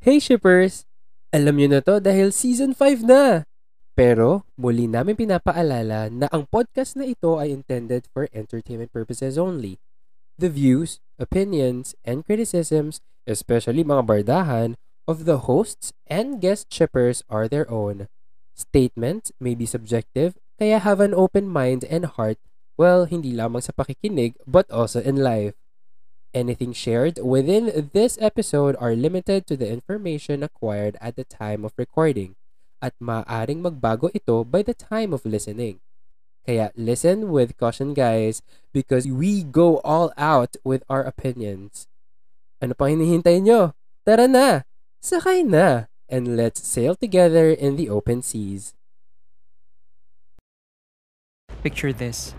Hey shippers! Alam niyo na to dahil season 5 na! Pero muli namin pinapaalala na ang podcast na ito ay intended for entertainment purposes only. The views, opinions, and criticisms, especially mga bardahan, of the hosts and guest shippers are their own. Statements may be subjective, kaya have an open mind and heart, well, hindi lamang sa pakikinig, but also in life. Anything shared within this episode are limited to the information acquired at the time of recording at maaaring magbago ito by the time of listening. Kaya listen with caution guys because we go all out with our opinions. Ano pa hinihintay nyo? Tara na! Sakay na! And let's sail together in the open seas. Picture this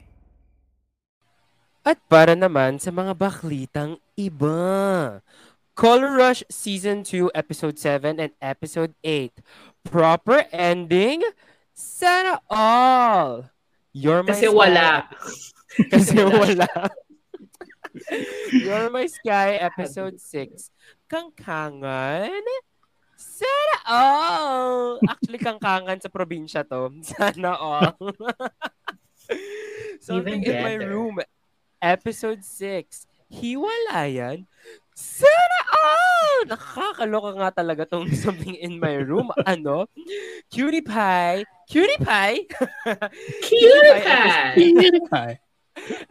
At para naman sa mga baklitang iba. Color Rush Season 2, Episode 7 and Episode 8. Proper ending? Sana all! You're my Kasi sky- wala. Kasi wala. You're My Sky, Episode 6. Kangkangan? Sana all! Actually, kangkangan sa probinsya to. Sana all. Something in my room. Episode 6. Hiwalayan? Sana all! Nakakaloka nga talaga tong something in my room. Ano? Cutie Pie? Cutie Pie? Cutie Pie pie!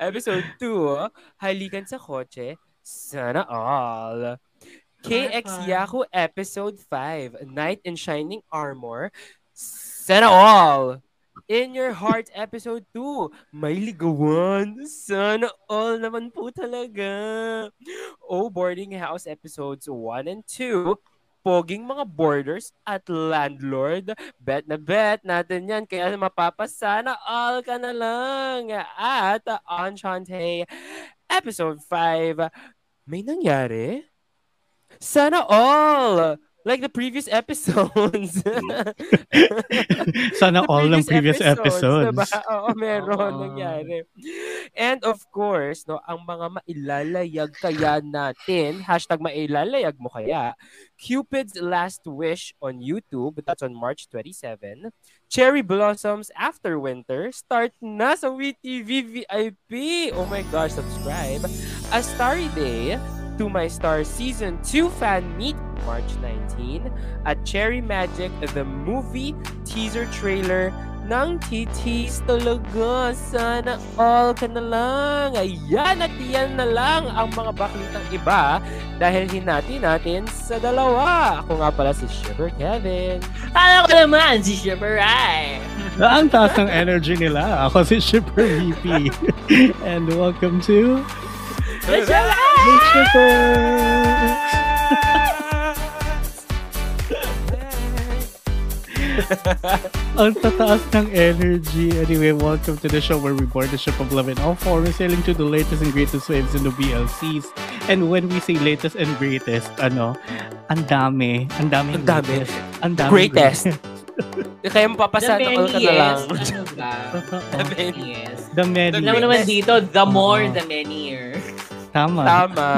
Episode 2, Halikan sa Kotse, Sana All. KX. Yahoo Episode 5, Knight in Shining Armor, Sana All. In Your Heart Episode 2, May Ligawan, Sana All naman po talaga. O Boarding House Episodes 1 and 2, Poging mga boarders at landlord. Bet na bet natin yan. Kaya mapapasana all ka na lang. At Enchante Episode 5, may nangyari? Sana all! Like the previous episodes. Sana all ng previous episodes. episodes. Diba? Oo, meron Oo. nangyari. And of course, no, ang mga mailalayag kaya natin, hashtag mailalayag mo kaya, Cupid's Last Wish on YouTube, that's on March 27. Cherry Blossoms After Winter, start na sa WeTV VIP. Oh my gosh, subscribe. A Starry Day, To My Star Season 2 Fan Meet, March 19. At Cherry Magic, the movie teaser trailer ng TTs talaga. Sana all ka na lang. Ayan at yan na lang ang mga baklitang iba dahil hinati natin sa dalawa. Ako nga pala si Sugar Kevin. Alam ko naman, si Shiburai! Ang taas ng energy nila. Ako si Shipper VP. And welcome to Shippers! Ang tataas ng energy. Anyway, welcome to the show where we board the ship of love in all forms, sailing to the latest and greatest waves in the BLCs. And when we say latest and greatest, ano, ang dami. Ang dami. Ang dami. Ang dami. Greatest. Kaya mapapasana all ka na lang. Ano ba? The many. The many. Alam naman dito, the more, the merrier. Tama. Tama.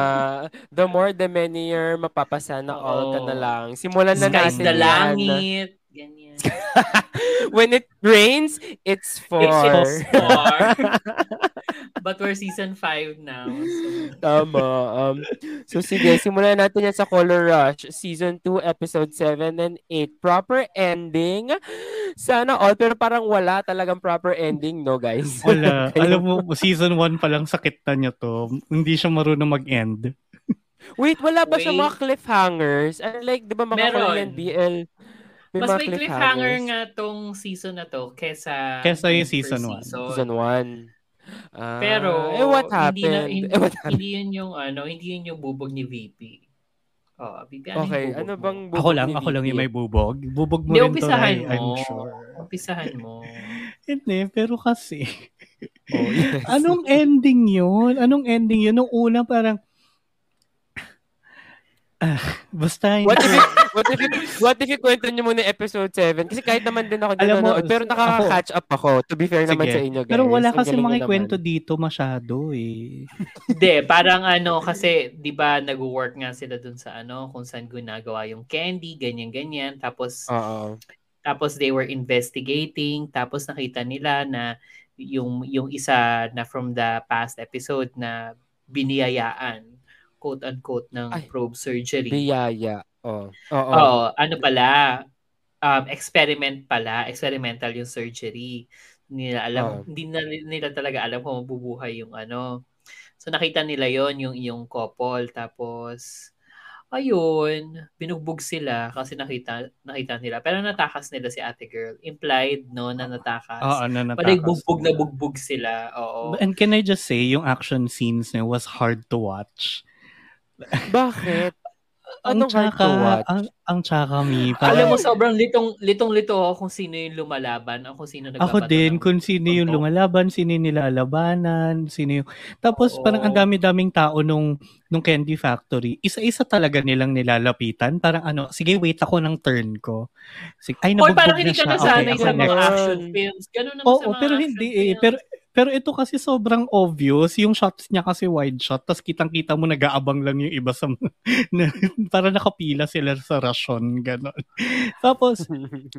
The more the merrier, mapapasana all ka na lang. Simulan na Sky's natin the yan. langit. Ganyan. When it rains, it's for. It's for. But we're season 5 now. So. Tama. Um, so sige, simulan natin yan sa Color Rush. Season 2, Episode 7 and 8. Proper ending. Sana all. Pero parang wala talagang proper ending, no guys? Wala. Alam mo, season 1 pa lang sakit na niya to. Hindi siya marunong mag-end. Wait, wala ba siya Wait. mga cliffhangers? Unlike, di ba mga Meron. Korean BL, may Mas may cliffhanger nga tong season na to kesa Kesa yung season one. Season 1. Ah, Pero eh, what hindi na happened? hindi, eh, what happened? hindi yun yung ano, hindi yun yung bubog ni VP. Oh, bibiyanin Okay, bubog ano bang bubog Ako lang, ni ako lang yung may bubog. Bubog mo Hindi, rin to, mo. I'm sure. Umpisahan mo. Hindi, pero kasi, Oh, yes. anong ending yun? Anong ending yun? Nung una parang, ah, basta hindi. What if, it, what if, it, what if ikwento nyo muna episode 7? Kasi kahit naman din ako Alam mo, nanonood, pero nakaka-catch up ako. To be fair naman Sige. sa inyo, guys. Pero wala Ang kasi galing nyo makikwento naman. dito masyado eh. Hindi, parang ano, kasi, di ba, nag-work nga sila dun sa ano, kung saan ginagawa yung candy, ganyan-ganyan. Tapos, Oo. tapos they were investigating. Tapos nakita nila na yung, yung isa na from the past episode na biniyayaan, quote-unquote, ng Ay. probe surgery. Biyaya. Oh. Oo. Oo, ano pala, um, experiment pala, experimental yung surgery. Hindi nila alam, Oo. hindi na nila talaga alam kung mabubuhay yung ano. So nakita nila yon yung yung couple tapos ayun, binugbog sila kasi nakita nakita nila. Pero natakas nila si Ate Girl. Implied no na natakas. Oo, na Pero natakas. bugbog na bugbog sila. Oo. And can I just say, yung action scenes niya was hard to watch. Bakit? Ang Anong hard to watch? Ang, ang tsaka mi. Alam mo Parang, sobrang litong litong lito ako kung sino yung lumalaban, ako sino ako nagbabato din, ng- kung sino yung lumalaban, sino yung nilalabanan, sino yung... Tapos Oo. parang ang dami-daming tao nung, nung Candy Factory. Isa-isa talaga nilang nilalapitan. Parang ano, sige, wait ako ng turn ko. Sige, ay, nabugbog parang na hindi ka siya. nasanay Okay, sa ako mga next. action films. Ganun naman Oo, sa mga pero hindi eh. films. Pero, pero ito kasi sobrang obvious. Yung shots niya kasi wide shot. Tapos kitang-kita mo nag-aabang lang yung iba sa... na, para nakapila sila sa rasyon. Ganon. Tapos,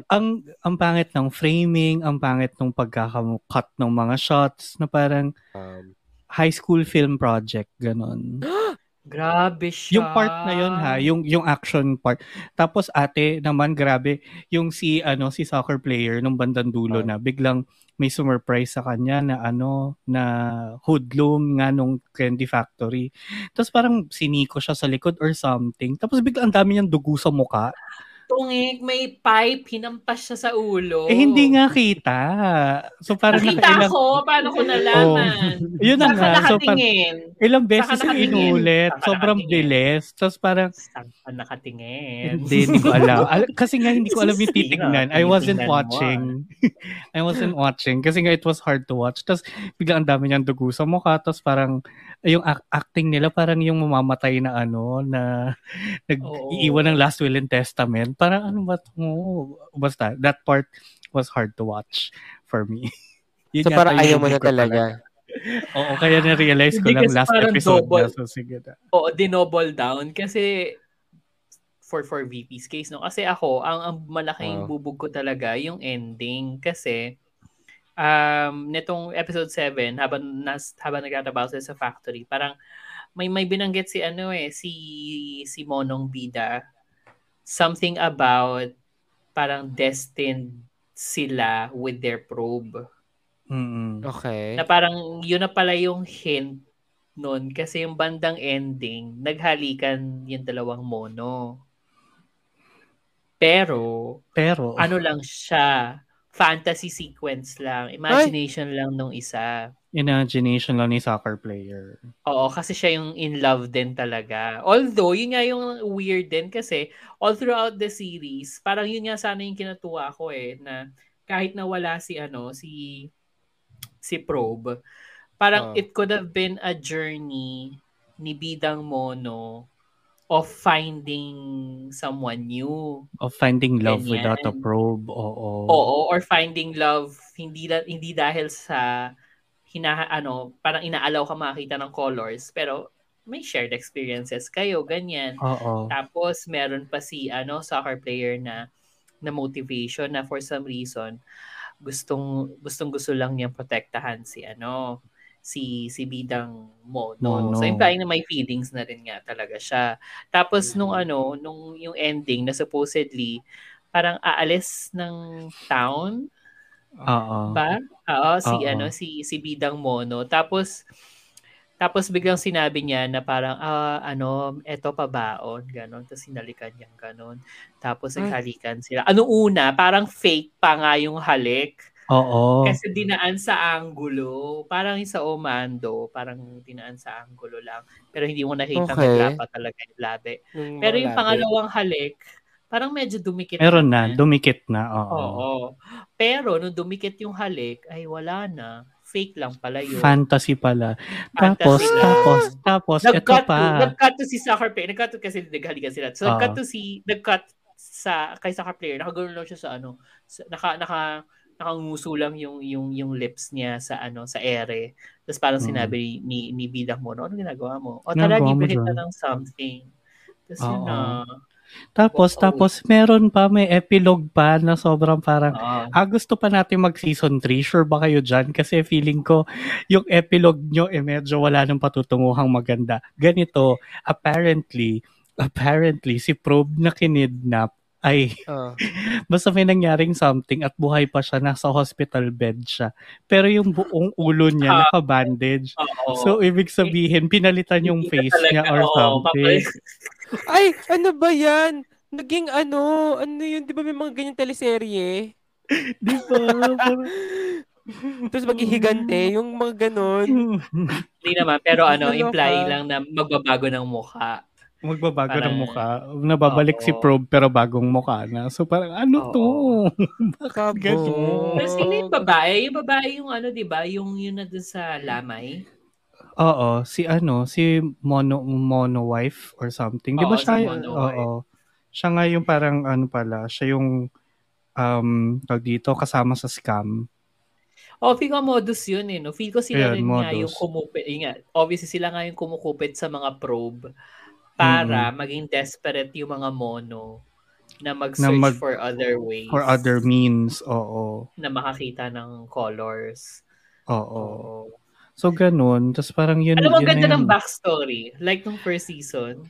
ang ang pangit ng framing, ang pangit ng pagkakakat ng mga shots na parang Um, high school film project. Ganon. Grabe siya. Yung part na yun ha, yung yung action part. Tapos ate naman grabe, yung si ano si soccer player nung bandang dulo Oh. na biglang may surprise sa kanya na ano na hoodlum nga nung Candy Factory. Tapos parang siniko siya sa likod or something. Tapos biglang ang dami niyang dugo sa muka. Tungik, may pipe, hinampas siya sa ulo. Eh hindi nga kita. So parang Nakita nakailang ko, paano ko nalaman? Yun na nga. So, nakatingin? ilang beses yung inulit. Saan ka Sobrang bilis. Tapos parang Saan ka nakatingin? Hindi, hindi ko alam. Al- kasi nga hindi ko alam yung titignan. I wasn't mo, watching. I wasn't watching. Kasi nga it was hard to watch. Tapos biglang ang dami niyang dugo sa mukha. Tapos parang yung ac- acting nila parang yung mamamatay na ano na nag-iiwan ng last will and testament. Parang ano ba to? Basta that part was hard to watch for me. Yun so parang ayaw mo na talaga. Oo, kaya na-realize ko lang last episode double. na. So sige na. Oo, dinoble down. Kasi for for VP's case, no? Kasi ako, ang, ang malaking Oh. bubog ko talaga, yung ending. Kasi, um, netong episode 7, habang, nas, habang nagtatrabaho sila sa factory, parang may may binanggit si ano eh, si si Monong Bida. Something about parang destined sila with their probe. Mm-mm. Okay. Na parang yun na pala yung hint nun kasi yung bandang ending, naghalikan yung dalawang mono. Pero, Pero, ano lang siya, fantasy sequence lang, imagination lang nung isa. imagination lang ni soccer player. Oo, kasi siya yung in love din talaga. Although, yun nga yung weird din kasi all throughout the series, parang yun nga sana yung kinatuwa ko eh, na kahit na wala si ano, si si Probe, parang Ah. it could have been a journey ni Bidang Mono of finding someone new. Of finding love Ganyan. without a probe. Oo. Oo, or finding love hindi hindi dahil sa hina ano, parang inaalaw ka makakita ng colors, pero may shared experiences kayo, ganyan. Oo. Tapos meron pa si ano soccer player na na motivation na for some reason gustong gustong gusto lang niyang protektahan si ano si si bidang Mono. Mono. So implying na may feelings na rin nga talaga siya. Tapos nung Mhm. ano, nung yung ending na supposedly parang aalis ng town Oo. ba? Oo, si Oo. ano si si Bidang Mono. Tapos tapos biglang sinabi niya na parang ah ano, eto pa baon, ganon. Tapos sinalikan niya ganon. Tapos Ay. naghalikan sila. Ano una, parang fake pa nga yung halik. Oo. Kasi dinaan sa angulo. Parang sa Omando, parang dinaan sa angulo lang. Pero hindi mo nakita Okay. naglapa talaga yung labi. Yung Pero yung labi. pangalawang halik, parang medyo dumikit Meron na, naman. dumikit na. Oo. Oo. Pero nung dumikit yung halik, ay wala na. Fake lang pala yun. Fantasy pala. Tapos, Fantasy lang. tapos, tapos, ito pa. nag-cut to si soccer player. Nag-cut to kasi naghalikan sila. So, Oo. nag-cut to si, nag-cut sa, kay soccer player. Nakagano'n lang siya sa ano, sa, naka, naka, nakanguso lang yung, yung, yung lips niya sa ano, sa ere. Tapos parang Mm. sinabi ni, ni Bidang mo, ano ginagawa mo? O tara, give kita ng something. Tapos yun Oo. na. Tapos, Oo. tapos, meron pa, may epilogue pa na sobrang parang, Oo. ah, gusto pa natin mag season 3. Sure ba kayo dyan? Kasi feeling ko, yung epilogue nyo, eh, medyo wala nang patutunguhang maganda. Ganito, apparently, apparently, si Probe na kinidnap ay Ah. basta may nangyaring something at buhay pa siya, nasa hospital bed siya. Pero yung buong ulo niya Ah. naka-bandage. Oo. So, ibig sabihin, pinalitan yung Hindi face talaga, niya or something. Ay, ano ba yan? Naging ano, ano yun, di ba may mga ganyan teleserye? Di ba? Tapos maghihigante, yung mga ganon. Hindi naman, pero ano, implying lang na magbabago ng mukha. Magbabago Parang- ng mukha. Nababalik si Oo. Probe pero bagong mukha na. So parang ano Oo. to? Bakit ganun? Pero sino yung babae? Yung babae yung ano, di ba? Yung yun na dun sa lamay. Oo, si ano, si Mono Mono wife or something. Di ba Oo, siya? si Mono Oo. wife. Siya nga yung parang ano pala, siya yung um tawag dito kasama sa scam. Oh, feel ko modus yun eh. No? Feel ko sila Ayan, rin nga modus. yung kumupit. Nga, obviously sila nga yung kumukupit sa mga probe para maging desperate yung mga mono na mag-search Na mag- for other ways. For other means, oo. na makakita ng colors. Oo. Oo. So ganun, tapos parang yun Alam mo, yun ganda ng backstory. Like nung first season.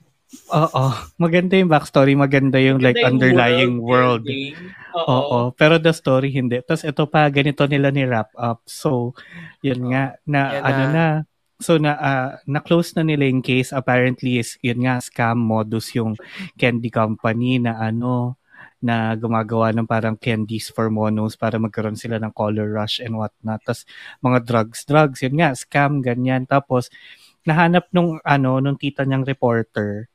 Oo, maganda yung backstory, maganda yung like Ganda yung underlying world. Oo. Oo, pero the story hindi. Tapos ito pa, ganito nila ni wrap up. So, yun nga, na Yan ano na. na, so na, ah, na-close na nila yung case. Apparently, is, yun nga, scam modus yung candy company na ano, na gumagawa ng parang candies for monos para magkaroon sila ng color rush and whatnot. Tapos, mga drugs, drugs, yun nga, scam, ganyan. Tapos, nahanap nung, ano, nung tita niyang reporter,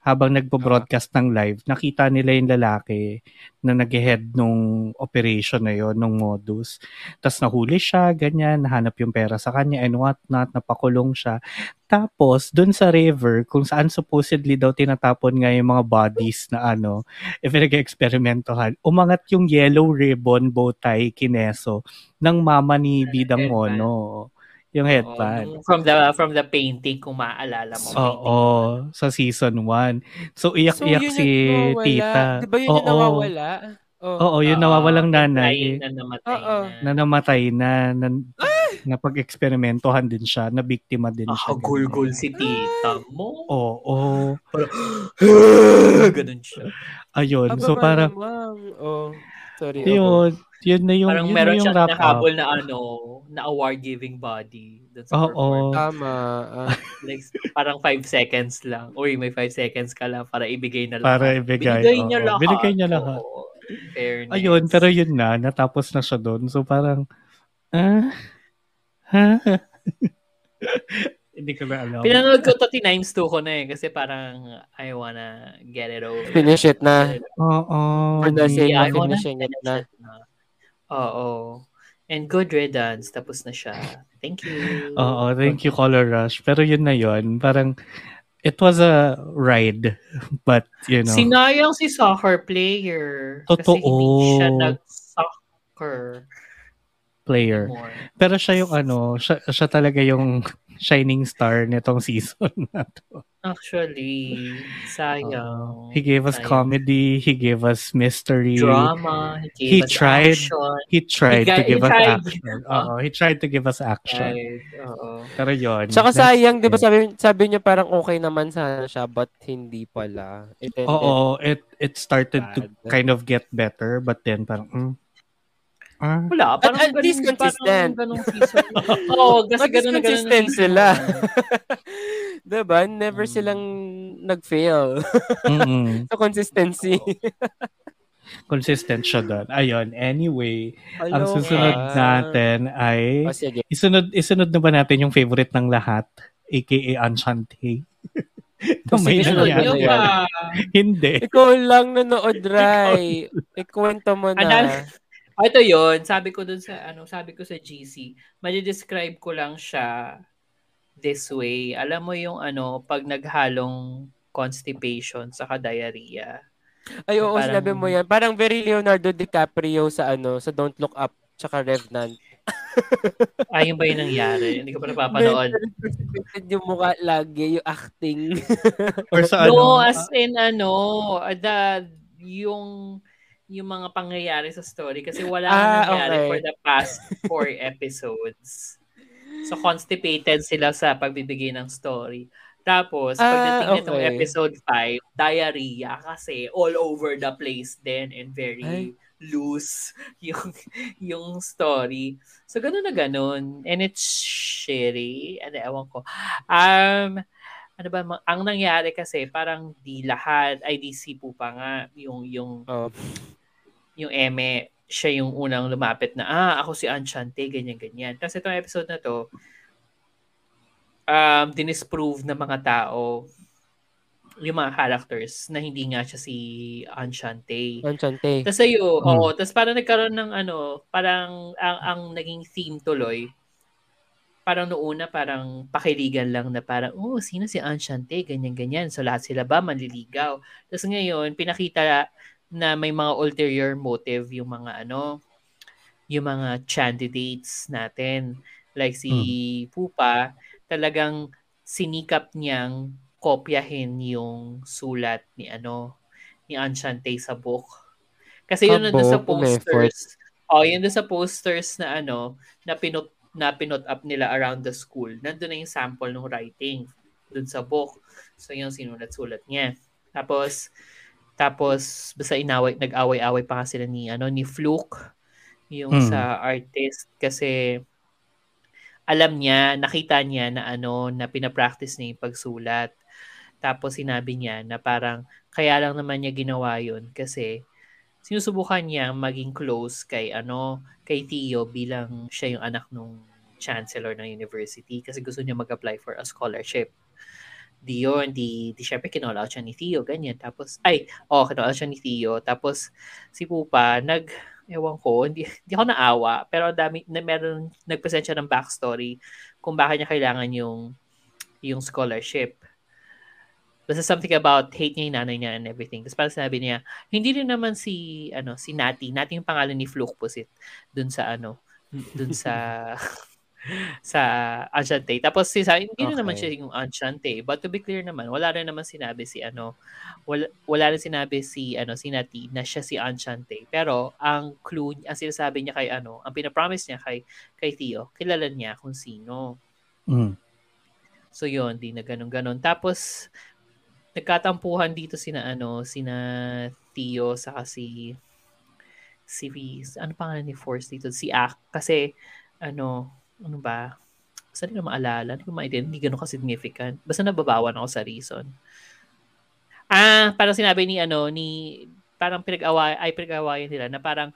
habang nagpo-broadcast ng live, nakita nila yung lalaki na nag-head nung operation na yon nung modus. Tapos nahuli siya, ganyan, nahanap yung pera sa kanya and what not, napakulong siya. Tapos, dun sa river, kung saan supposedly daw tinatapon nga yung mga bodies na ano, if nag-eksperimentohan, umangat yung yellow ribbon bow tie kineso ng mama ni Bidang. Mono. Yung Oo, headband. nung from the from the painting kung maaalala mo. Oo, sa season 1. So, iyak-iyak yun si yung nawawala. tita. Di ba yun yung Oo. nawawala? Oh. Oo, yung nawawalang nanay. Na namatay Oo. na. na namatay na, na, na pag-eksperimentohan din siya, na biktima din siya. Ah, gulgul si tita mo. Oo. Ganun siya. Ayun. Aba So, parang? Oh, sorry. yun, yun na yung, Parang yun na meron yung siyang wrap nahabol na ano, na award-giving body. Oo. performance. Tama. ah. Like, parang 5 seconds lang. Uy, may 5 seconds ka lang para ibigay na lahat. Para ibigay, Binigay niya oo. lahat. Binigay niya lahat. Oo. Fairness. Ayun, pero yun na, natapos na siya doon. So, parang, ah, ha? Hindi ko na alam. Pinanood ko to times 2 ko na eh. Kasi parang I wanna get it over. Finish it na. Oo. For the sake of finishing it finish na. it na. Oo. And good riddance. Tapos na siya. Thank you. Oo, thank you, Color Rush. Pero yun na yun, parang, it was a ride. But, you know, Sinayang si soccer player. Kasi Totoo. hindi siya nag-soccer player. more. Pero siya yung ano, siya, siya talaga yung shining star nitong season na to. Actually, sayang. He gave us Sayang. comedy, he gave us mystery. Drama. He, He gave us tried action. He tried He to give he us tried. action. Oo, he tried to give us action. Right. Oo. Pero yun. That's sayang, di ba it. sabi, sabi niya parang okay naman sana siya, but hindi pala. It Oo, it it started to bad. kind of get better, but then parang, mm, ah, Wala. At- Parang at least ganun- consistent. Parang ganung season. Oo, kasi At least ganun na ganun ang consistent season sila. diba? Never Mm. silang nag-fail mm-mm. sa consistency. Consistent siya doon. Ayun, anyway, ang Aloha. susunod natin ay O, sige. isunod isunod na ba natin yung favorite ng lahat, aka Enchante? na may? Hindi. Ikaw lang nanood, Ray. Ikwento mo na. Anal- ito yon sabi ko dun sa, ano, sabi ko sa GC, describe ko lang siya this way. Alam mo yung ano, pag naghalong constipation sa diarrhea. Ay, oo, Parang- sinabi mo yan. Parang very Leonardo DiCaprio sa ano, sa Don't Look Up, tsaka Revenant. Ayun ba yung nangyari? Hindi ko pa napapanood. Yung mukha lagi, yung acting. Or sa No, ano? as in ano, the, yung yung mga pangyayari sa story kasi wala Ah, nang nangyari okay. for the past four episodes. So constipated sila sa pagbibigay ng story. Tapos, Ah, pagdating nitong okay. episode 5, diarrhea kasi all over the place din and very Ay. loose yung yung story. So, ganun na ganun. And it's shitty. Ano, ewan ko. Um, ano ba, ang nangyari kasi, parang di lahat, ay di si Pupa nga, yung, yung, Oh. Yung Eme, siya yung unang lumapit na, ah, ako si Anchante, ganyan-ganyan. Tapos itong episode na to, um, dinisprove ng mga tao yung mga characters na hindi nga siya si Anchante. Enchante. Tapos ayo, Hmm. oo, tapos parang nagkaroon ng ano, parang ang, ang naging theme tuloy, parang noona parang pakiligan lang na parang, oh, sino si Anshante, ganyan-ganyan. So lahat sila ba manliligaw? Tapos ngayon, pinakita na may mga ulterior motive yung mga ano, yung mga candidates natin. Like si Pupa, talagang sinikap niyang kopyahin yung sulat ni ano, ni Anshante sa book. Kasi yun nandun sa posters. Oh, yun sa posters na ano, na pinot na pinot up nila around the school. Nandun na yung sample ng writing dun sa book. So yung sinulat-sulat niya. Tapos tapos basta inaway nag-away-away pa sila ni ano ni Fluke yung Hmm. sa artist kasi alam niya, nakita niya na ano na pinapractice niya yung pagsulat. Tapos sinabi niya na parang kaya lang naman niya ginawa yun kasi sinusubukan niya maging close kay ano kay Tio bilang siya yung anak nung chancellor ng university kasi gusto niya mag-apply for a scholarship. Di yun, di, di syempre kinall siya ni Tio, ganyan. Tapos, ay, oh, kinall out siya ni Tio. Tapos, si Pupa, nag, ewan ko, hindi, hindi ako naawa, pero dami, na meron, nag-present siya ng backstory kung bakit niya kailangan yung, yung scholarship. Basta something about hate niya yung nanay niya and everything. Tapos parang sinabi niya, hindi rin naman si, ano, si Nati. Nati yung pangalan ni Fluke Pusit. Dun sa, ano, dun sa, sa Anshante. Tapos si sa hindi rin naman Okay. siya yung Anshante. But to be clear naman, wala rin naman sinabi si, ano, wala, wala rin sinabi si, ano, si Nati na siya si Anshante. Pero, ang clue, ang sinasabi niya kay, ano, ang pinapromise niya kay, kay Tio, kilala niya kung sino. Mm. So yun, di na ganun-ganon. Tapos nagkatampuhan dito sina ano, sina Tio saka si si ano pangalan ni Force dito? Si Ak kasi ano, ano ba? Basta hindi ko maalala, hindi ko ma-identify, hindi ganun ka-significant. Basta nababawan ako sa reason. Ah, parang sinabi ni ano, ni parang pinag-away, ay pinag-awayan nila na parang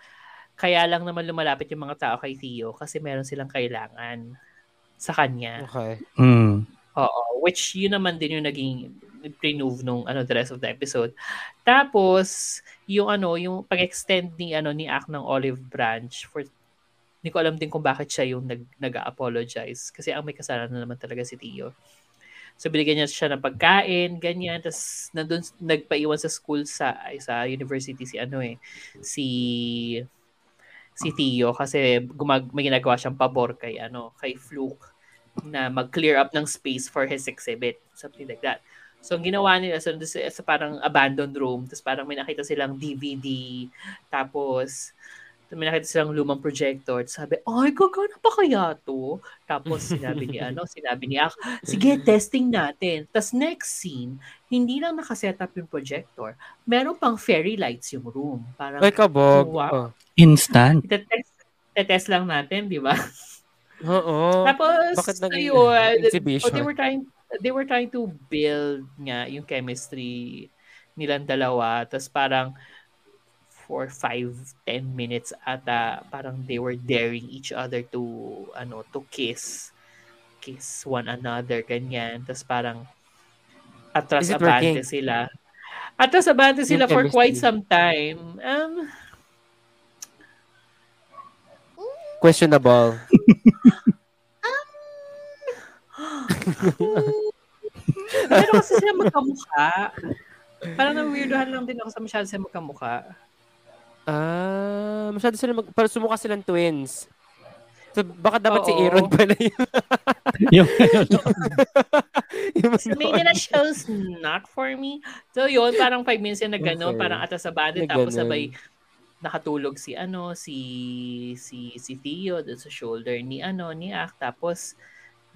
kaya lang naman lumalapit yung mga tao kay Tio kasi meron silang kailangan sa kanya. Okay. Mm. Oo, which yun naman din yung naging pre-move nung ano the rest of the episode. Tapos yung ano, yung pag-extend ni ano ni Ak ng olive branch for hindi ko alam din kung bakit siya yung nag nag-apologize kasi ang may kasalanan naman talaga si Tio. So binigyan niya siya ng pagkain, ganyan, tapos nandun nagpaiwan sa school sa sa university si ano eh, si si Tio kasi gumag may ginagawa siyang pabor kay ano, kay Fluke na mag-clear up ng space for his exhibit. Something like that. So, ang ginawa nila, so, sa, sa parang abandoned room, tapos parang may nakita silang DVD, tapos may nakita silang lumang projector, sabi, ay, gagana pa kaya to? Tapos sinabi ni, ano, sinabi ni Ak, sige, testing natin. Tapos next scene, hindi lang nakaset up yung projector, meron pang fairy lights yung room. Parang, Ay, kabog. Wow. Oh. Instant. itetest, itetest lang natin, di ba? Oo. Tapos, bakit ayun, exhibition? oh, they were trying they were trying to build nga yung chemistry nilang dalawa. Tapos parang for 5 10 minutes ata parang they were daring each other to ano to kiss kiss one another ganyan. Tapos parang atras abante working? sila. Atras abante sila for quite some time. Um Questionable. pero kasi sila magkamukha. Parang na-weirdohan lang din ako sa masyado sila magkamukha Ah, masyado sila mag... Para sumukha silang twins. So, baka dapat si Oo. Aaron pala yun. yung, Yung Maybe manood. that show's not for me. So yun, parang five minutes yung na gano'n, Okay. parang atas sa body, Na tapos ganun. sabay nakatulog si ano, si si si Theo doon sa shoulder ni ano, ni Ak. Tapos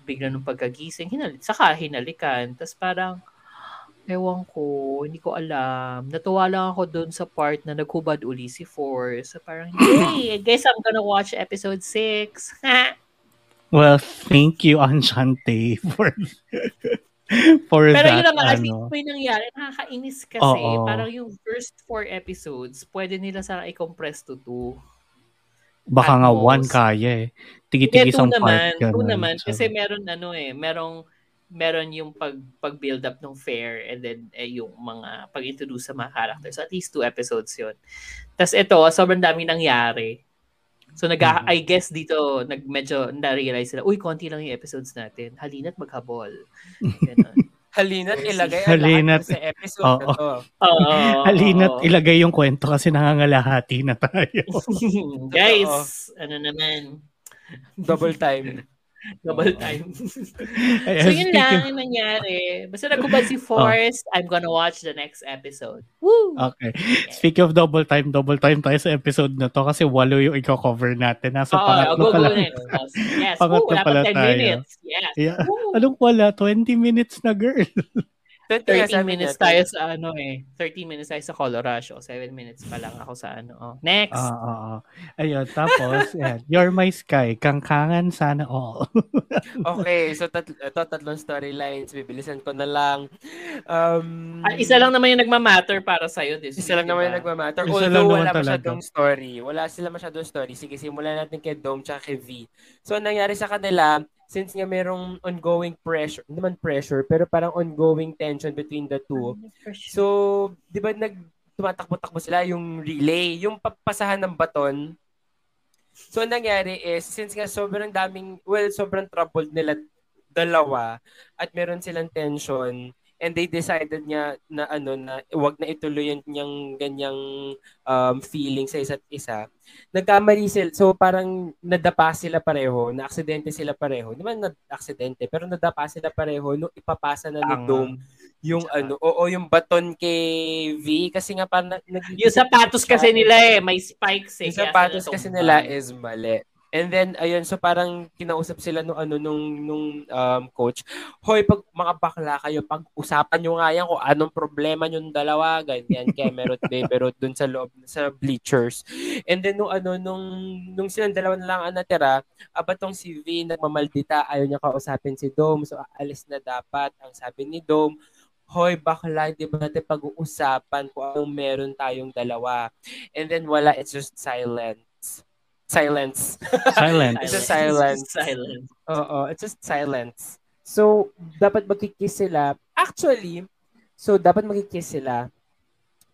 bigla nung pagkagising, hinalik, saka hinalikan. Tapos parang, ewan ko, hindi ko alam. Natuwa lang ako doon sa part na naghubad uli si Force. So parang, yay! I guess I'm gonna watch episode 6. well, thank you, Anshante, for for Pero that. yun naman, at least ano. may nangyari. Nakakainis kasi. Oo. Parang yung first four episodes, pwede nila sana i-compress to two. Baka at nga most. one kaya eh. Tigi-tigi two isang naman. part. Two ganun. naman. So, Kasi meron ano eh, merong meron yung pag pag-build up ng fair and then eh, yung mga pag-introduce sa mga characters. So at least two episodes yun. Tapos ito, sobrang dami nangyari. So nag Mhm. I guess dito nag medyo na-realize sila, uy, konti lang yung episodes natin. Halina't maghabol. Ganon. Halina't ilagay ang Halina't- lahat sa episode na Oo. to. Oo. Halina't oo. ilagay yung kwento kasi nangangalahati na tayo. Guys, ano naman, Double time. double time. So yun speaking- lang yung nangyari. Basta nagkubad si Forrest, I'm gonna watch the next episode. Woo! Okay. Speaking of double time, double time tayo sa episode na to kasi walo yung i-cover natin. Nasa Oo, pangatlo go, pa go lang. Yes, Pangatlo Woo, wala pala pa 10 tayo. minutes. Yes. Yeah. Woo! Anong wala? 20 minutes na girl. 30 13 minutes tayo sa ano eh. 13 minutes tayo sa Colorado. 7 minutes pa lang ako sa ano. Oh. Next. Ah, ah, ah. Ayun, tapos, yan. You're my sky. Kangkangan sana all. Okay, so tat ito, tatlong storylines. Bibilisan ko na lang. Um, Ah, isa lang naman yung nagmamatter para sa'yo this Isa lang week, naman diba? yung nagmamatter. Isa Although lang naman wala talaga. masyadong story. Wala sila masyadong story. Sige, simulan natin kay Dome tsaka kay V. So, ang nangyari sa kanila, since nga merong ongoing pressure, hindi naman pressure, pero parang ongoing tension between the two. So, di ba nag tumatakbo-takbo sila yung relay, yung papasahan ng baton. So, ang nangyari is, since nga sobrang daming, well, sobrang troubled nila dalawa at meron silang tension and they decided niya na ano na wag na ituloy yung ganyang um, feeling sa isa't isa. Nagkamali sila. So parang nadapa sila pareho, na aksidente sila pareho. Di man na-aksidente, pero nadapa sila pareho nung ipapasa na ni. Dome yung ano, oo, yung baton kay V kasi nga parang nag- Yung sapatos kasi nila eh, may spikes eh. yung sapatos kasi nila is mali. And then ayun so parang kinausap sila nung ano nung nung um, coach, "Hoy, pag mga bakla kayo, pag-usapan niyo nga yan kung anong problema yung dalawa, ganyan, Kemerut, Beberut dun sa loob sa bleachers." And then nung ano nung nung silang dalawa na lang ang natira, abatong si V nagmamaldita, ayaw niya kausapin si Dome, so aalis na dapat. Ang sabi ni Dome, Hoy, bakla, di ba natin pag-uusapan kung anong meron tayong dalawa? And then wala, it's just silence. Silence. It's a silence. Silence. Oo, it's just silence. So, dapat magkikiss sila. Actually, so dapat magkikiss sila.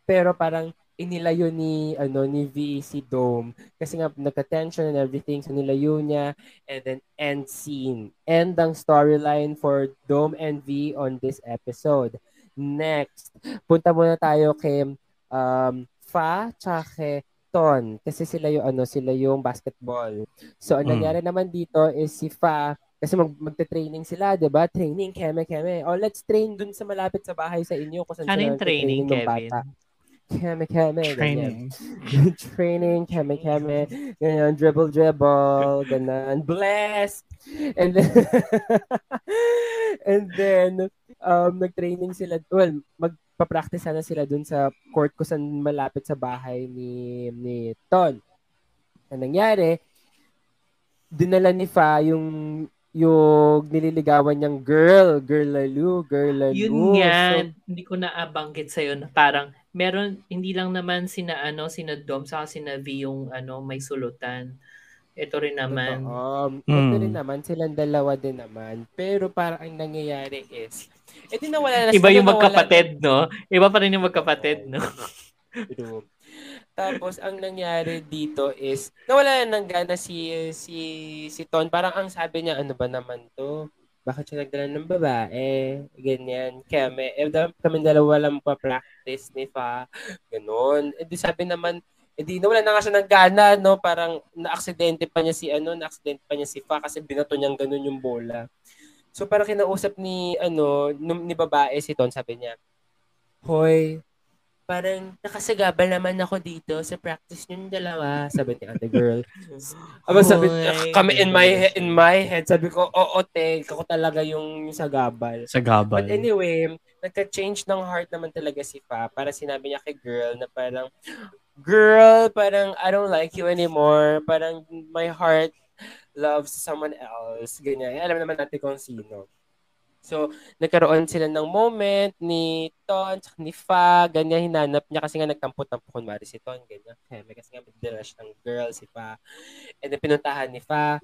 Pero parang inilayo ni ano ni V si Dome kasi nga nagka-tension and everything so nilayo niya and then end scene. End ang storyline for Dome and V on this episode. Next, punta muna tayo kay um, Fa tsaka kay Ton kasi sila yung ano sila yung basketball. So ang Mm. nangyari naman dito is si Fa kasi mag magte-training sila, 'di ba? Training keme keme. Oh, let's train dun sa malapit sa bahay sa inyo kung saan Ano yung training, nagte-training ng Kevin? bata. Keme keme. Training. training, keme keme, ganyan, dribble dribble, ganun, bless. And then and then um nag-training sila, well, magpa-practice sana sila dun sa court ko saan malapit sa bahay ni ni Ton. Ang nangyari, dinala ni Fa yung yung nililigawan niyang girl, girl lalu, girl lalu. Yun nga, So, hindi ko na abanggit sa'yo na parang meron hindi lang naman sina ano sina Dom sa sina V yung ano may sulutan. Ito rin naman. Totoo. Mm. Ito rin naman, silang dalawa din naman. Pero parang ang nangyayari is, eh di nawala na Iba yung magkapatid, no? Iba pa rin yung magkapatid, no? Tapos ang nangyari dito is nawala na ng gana si si si Ton. Parang ang sabi niya ano ba naman to? Bakit siya nagdala ng babae? Ganyan. Kami, eh, da- kami dalawa lang pa practice ni Fa. Ganon. Eh di sabi naman, eh di nawala na nga siya ng gana, no? Parang na-aksidente pa niya si ano, na-aksidente pa niya si Fa kasi binato niyang ganun yung bola. So parang kinausap ni ano, num- ni babae si Ton, sabi niya, Hoy, parang nakasagabal naman ako dito sa practice yung dalawa, sabi ni ate girl. Aba sabi, Hoy, kami in my ganun. he- in my head, sabi ko, oo, te, ako talaga yung, yung sagabal. Sa gabal. But anyway, nagka-change ng heart naman talaga si Fa para sinabi niya kay girl na parang, girl, parang I don't like you anymore. Parang my heart loves someone else. Ganyan. Alam naman natin kung sino. So, nagkaroon sila ng moment ni Ton, ni Fa, ganyan, hinanap niya kasi nga nagtampo-tampo kunwari si Ton, ganyan. Kaya kasi nga may ng girl si Fa. And then pinuntahan ni Fa,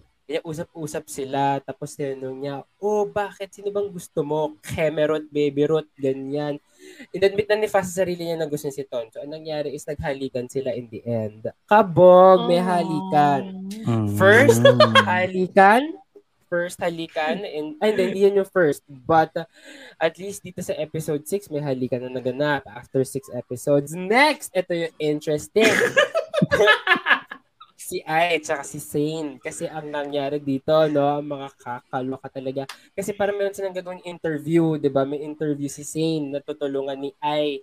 usap-usap sila, tapos tinanong niya, oh, bakit? Sino bang gusto mo? Kemerot, baby rot, ganyan. Inadmit na ni Fa sa sarili niya na gusto niya si Ton. So, anong nangyari is naghalikan sila in the end. Kabog, may halikan. Mm. First, halikan. First halikan. And, ay, hindi, hindi yan yung first. But, uh, at least dito sa episode 6, may halikan na naganap after 6 episodes. Next, ito yung interesting. si Ai at si Sane. Kasi ang nangyari dito, no, mga kakaloka talaga. Kasi parang meron silang gagawing interview, di ba? May interview si Sane na tutulungan ni Ai.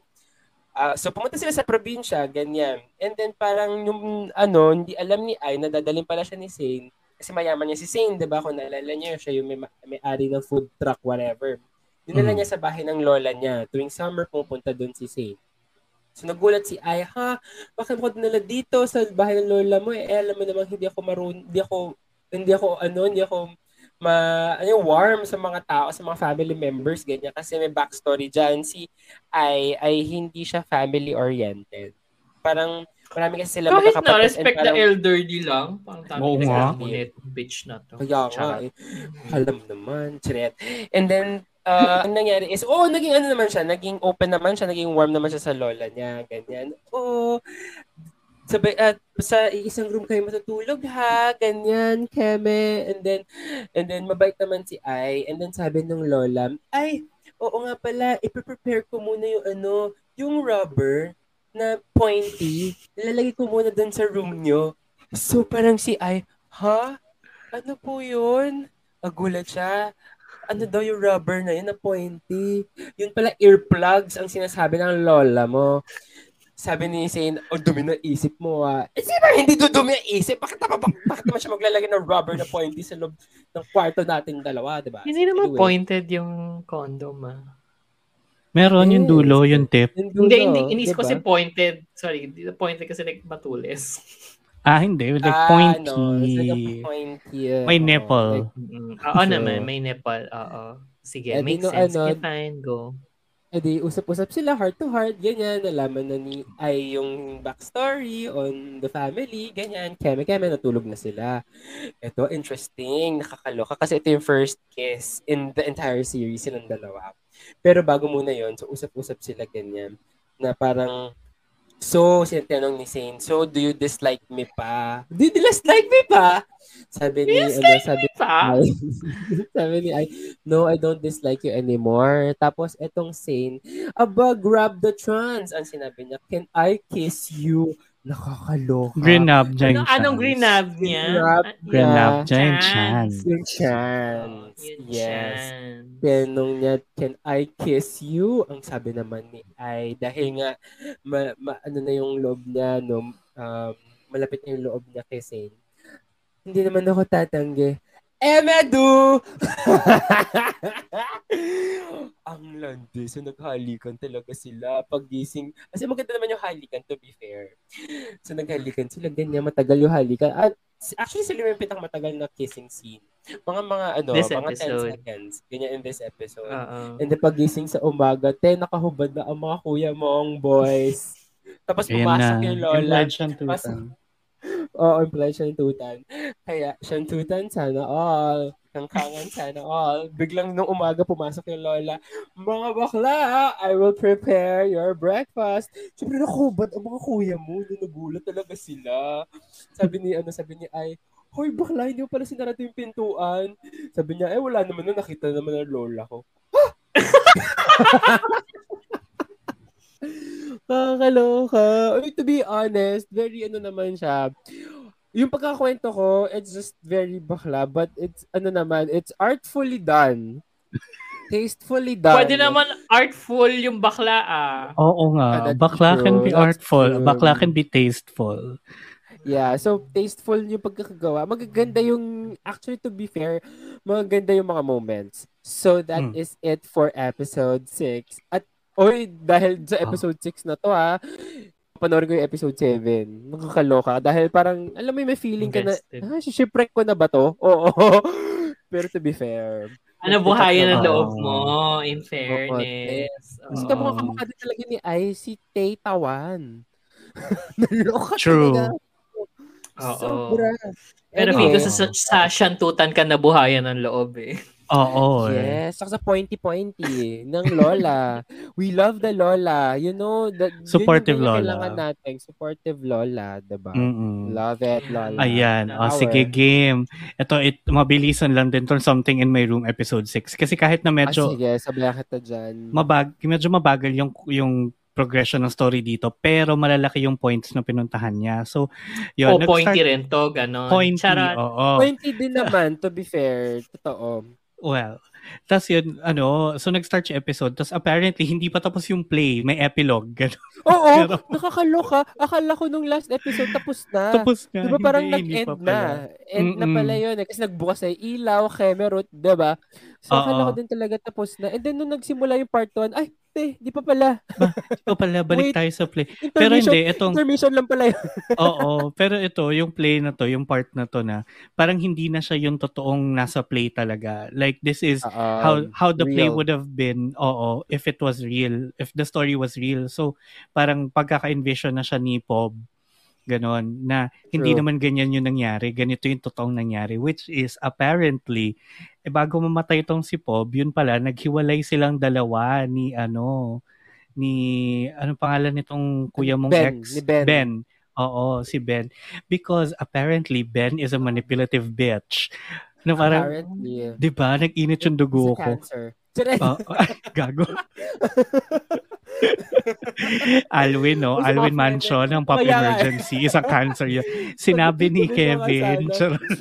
Ah, so pumunta sila sa probinsya, ganyan. And then parang yung ano, hindi alam ni Ai na dadalhin pala siya ni Sane. Kasi mayaman niya si Sane, 'di ba? Kung naalala niyo, siya yung may, may ari ng food truck whatever. Dinala Mm. niya sa bahay ng lola niya. Tuwing summer pupunta doon si Sane. So nagulat si Ai, ha, bakit mo dinala dito sa bahay ng lola mo? Eh, alam mo namang hindi ako marun, hindi ako, hindi ako, ano, hindi ako ma, ano, yung warm sa mga tao, sa mga family members, ganyan. Kasi may backstory dyan. Si Ai ay hindi siya family-oriented. Parang, marami kasi sila Kahit na, magkakapatid and respect the parang- elderly lang. Parang tabi Oo na bitch na to. Kaya nga eh. Alam naman. Chiret. And then, uh, ang nangyari is, oh, naging ano naman siya, naging open naman siya, naging warm naman siya sa lola niya, ganyan. Oh, sabi, at sa isang room kayo matutulog ha, ganyan, keme, and then, and then, mabait naman si Ai, and then sabi ng lola, ay, oo nga pala, ipre-prepare ko muna yung ano, yung rubber na pointy, ilalagay ko muna dun sa room nyo. So, parang si Ai, ha? Ano po yun? Agulat siya. Ano daw yung rubber na yun na pointy? Yun pala earplugs ang sinasabi ng lola mo. Sabi ni Zane, oh, dumi na isip mo ah. Eh, sino hindi dudumi ang isip? Bakit, naman- bakit, bakit naman siya maglalagay ng rubber na pointy sa loob ng kwarto nating dalawa, di ba? Hindi naman Anyway, pointed yung condom, ah. Meron yung dulo, yung tip. yung dulo, Hindi, hindi. Inis di ko ba? si pointed. Sorry, pointed kasi like matulis. Ah, hindi. Like Ah, pointy. no, it's like a pointy. uh, May oo, nipple. like, Mm-mm. Oo So, naman, may nipple. Oo. Sige, Eh, di makes no, sense. ano, Okay, fine, go. Eh di, usap-usap sila, heart to heart, ganyan. Nalaman na ni ay yung backstory on the family, ganyan. Keme-keme, natulog na sila. Ito, interesting, nakakaloka. Kasi ito yung first kiss in the entire series silang dalawa. Pero bago muna yon so usap-usap sila ganyan. Na parang, so, sinatanong ni Zane, so, do you dislike me pa? Do you dislike me pa? Sabi ni, ano, sabi Pa? ay, sabi ni ay, no, I don't dislike you anymore. Tapos etong Sane, aba, grab the trans. Ang sinabi niya, can I kiss you? Nakakaloka. Green up, giant Ano, anong chance. green up niya? Yeah. up, giant Chance. chance. Yung chance. yes. Tinanong niya, can I kiss you? Ang sabi naman ni Ay, dahil nga, ma, ma- ano na yung loob niya, no, um, malapit na yung loob niya kay Zane. Hindi naman ako tatanggi. Emedu! Ang landi. So, naghalikan talaga sila paggising. Kasi maganda naman yung halikan, to be fair. So, naghalikan sila. Ganyan, matagal yung halikan. At actually, sila yung pitang matagal na kissing scene. Mga mga ano, This mga episode. 10 seconds. Ganyan in this episode. Oo. And then pagising sa umaga, te, nakahubad na ang mga kuya mong boys. Tapos pumasok yung lola. Implied shantutan. Oo, implied shantutan. Kaya, shantutan sana all. Kangkangan sana all. Biglang nung umaga pumasok yung lola, mga bakla, I will prepare your breakfast. Siyempre nakahubad ang mga kuya mo. Nagulat talaga sila. Sabi ni, ano, sabi ni Ay, Hoy, bakla, hindi mo pala sinarado yung pintuan. Sabi niya, eh, wala naman na, nakita naman ng lola ko. Kakaloka. Ay, to be honest, very ano naman siya. Yung pagkakwento ko, it's just very bakla, but it's, ano naman, it's artfully done. Tastefully done. Pwede naman artful yung bakla ah. Oo Ah, nga. that's Bakla can true. be That's artful. true. Bakla can be tasteful. Yeah, so tasteful yung pagkakagawa. Magaganda yung, actually to be fair, magaganda yung mga moments. So that Hmm. is it for episode 6. At, oy, dahil sa episode 6 na to ha, panoorin ko yung episode 7. Nakakaloka. Dahil parang, alam mo, may feeling ka na, Invested. ah, shipwreck ko na ba to? Oo. Pero to be fair. Ano buhayan ng Oo. loob mo, in fairness. Kasi Oo. kamukha kamukha din talaga ni Ay, si Tay Tawan. Naloka True. talaga. Oo. Sobra. Pero Anyway. Figo, sa, sa shantutan ka na buhayan ng loob eh. Oo. eh. Yes, saka sa pointy-pointy ng Lola. We love the Lola. You know, that Supportive yun yung Lola. kailangan natin. Supportive Lola, diba? Mm-mm. Love it, Lola. Ayan. O, Power. sige, game. Ito, it, mabilisan lang din to Something in My Room episode 6. Kasi kahit na Ah, medyo sige, sabihan kita dyan. mabag, medyo mabagal yung yung progression ng story dito, pero malalaki yung points na pinuntahan niya. So, yun. o nag-start- pointy rin to, gano'n. Pointy, oo. Pointy din naman, to be fair. Totoo. Well, tas yun, ano, so nag-start yung episode, tas apparently, hindi pa tapos yung play, may epilogue. Ganun. Oo, Pero- nakakaloka. Akala ko nung last episode tapos na. tapos nga. Di ba parang hindi, hindi nag-end pala. na? End na Mm-mm. pala yun. eh. Kasi nagbukas ay ilaw, kemerot, di ba? So, Oo. akala ko din talaga tapos na. And then, nung nagsimula yung part 1, ay, te, di pa pala. Di pa pala, balik Wait. tayo sa play. Pero hindi, itong, intermission lang pala yun. oo, pero ito, yung play na to, yung part na to na, parang hindi na siya yung totoong nasa play talaga. Like, this is how how the play real. would have been oo if it was real if the story was real so parang pagkaka-envision na siya ni Pob ganon na hindi True. naman ganyan yung nangyari ganito yung totoong nangyari which is apparently eh, bago mamatay itong si Pob yun pala naghiwalay silang dalawa ni ano ni anong pangalan nitong kuya mong Ben, ex ni Ben. Oo, si Ben. Because apparently Ben is a manipulative bitch. Na parang, Apparently. di ba, nag-init yung dugo ko. cancer. Oh, ay, gago. Alwin, no? Alwin Mansion, ang pop emergency. Isang cancer yun. Sinabi ni Kevin.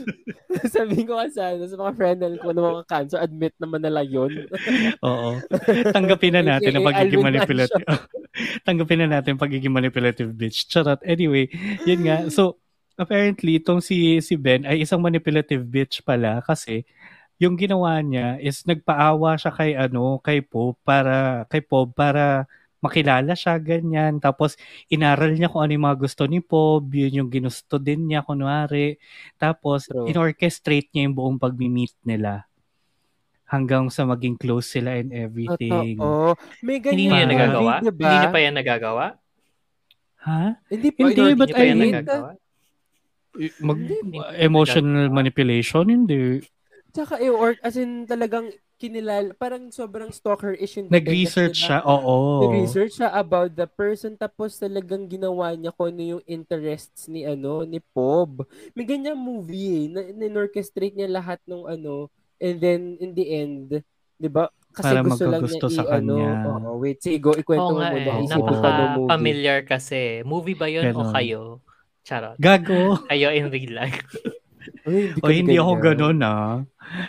Sabihin ko nga sana sa mga friend ko na mga cancer, admit naman nila yun. Oo. Tanggapin na natin ang AKA pagiging manipulative. Tanggapin na natin pagiging manipulative bitch. Charot. Anyway, yun nga. So, apparently, itong si, si Ben ay isang manipulative bitch pala kasi yung ginawa niya is nagpaawa siya kay ano, kay Pope para kay Pope para makilala siya ganyan. Tapos inaral niya kung ano yung mga gusto ni Pope, yun yung ginusto din niya kunwari. Tapos True. inorchestrate niya yung buong pag-meet nila hanggang sa maging close sila and everything. Totoo. May Hindi ganyan. niya Parang- nagagawa? diba? Hindi niya pa yan nagagawa? Ha? Hindi pa. Hindi, Hindi but niya pa yan I mean- nagagawa? Mag, Hindi. emotional manipulation? Hindi. Tsaka, eh, or, as in, talagang kinilala, parang sobrang stalker-ish yung Nag-research siya, oo. Nag-research siya about the person tapos talagang ginawa niya kung ano yung interests ni ano ni Pob. May ganyan movie eh, na, na-orchestrate niya lahat ng ano and then in the end, 'di ba? Kasi Para gusto lang niya sa i- ano, kanya. oo, wait, sige, go ikwento Oo mo nga muna. eh. Movie. Napaka-familiar kasi. Movie ba yun o Ganon. kayo? Charot. Gago. Kayo in real life. Uy, O hindi ako ganun ah.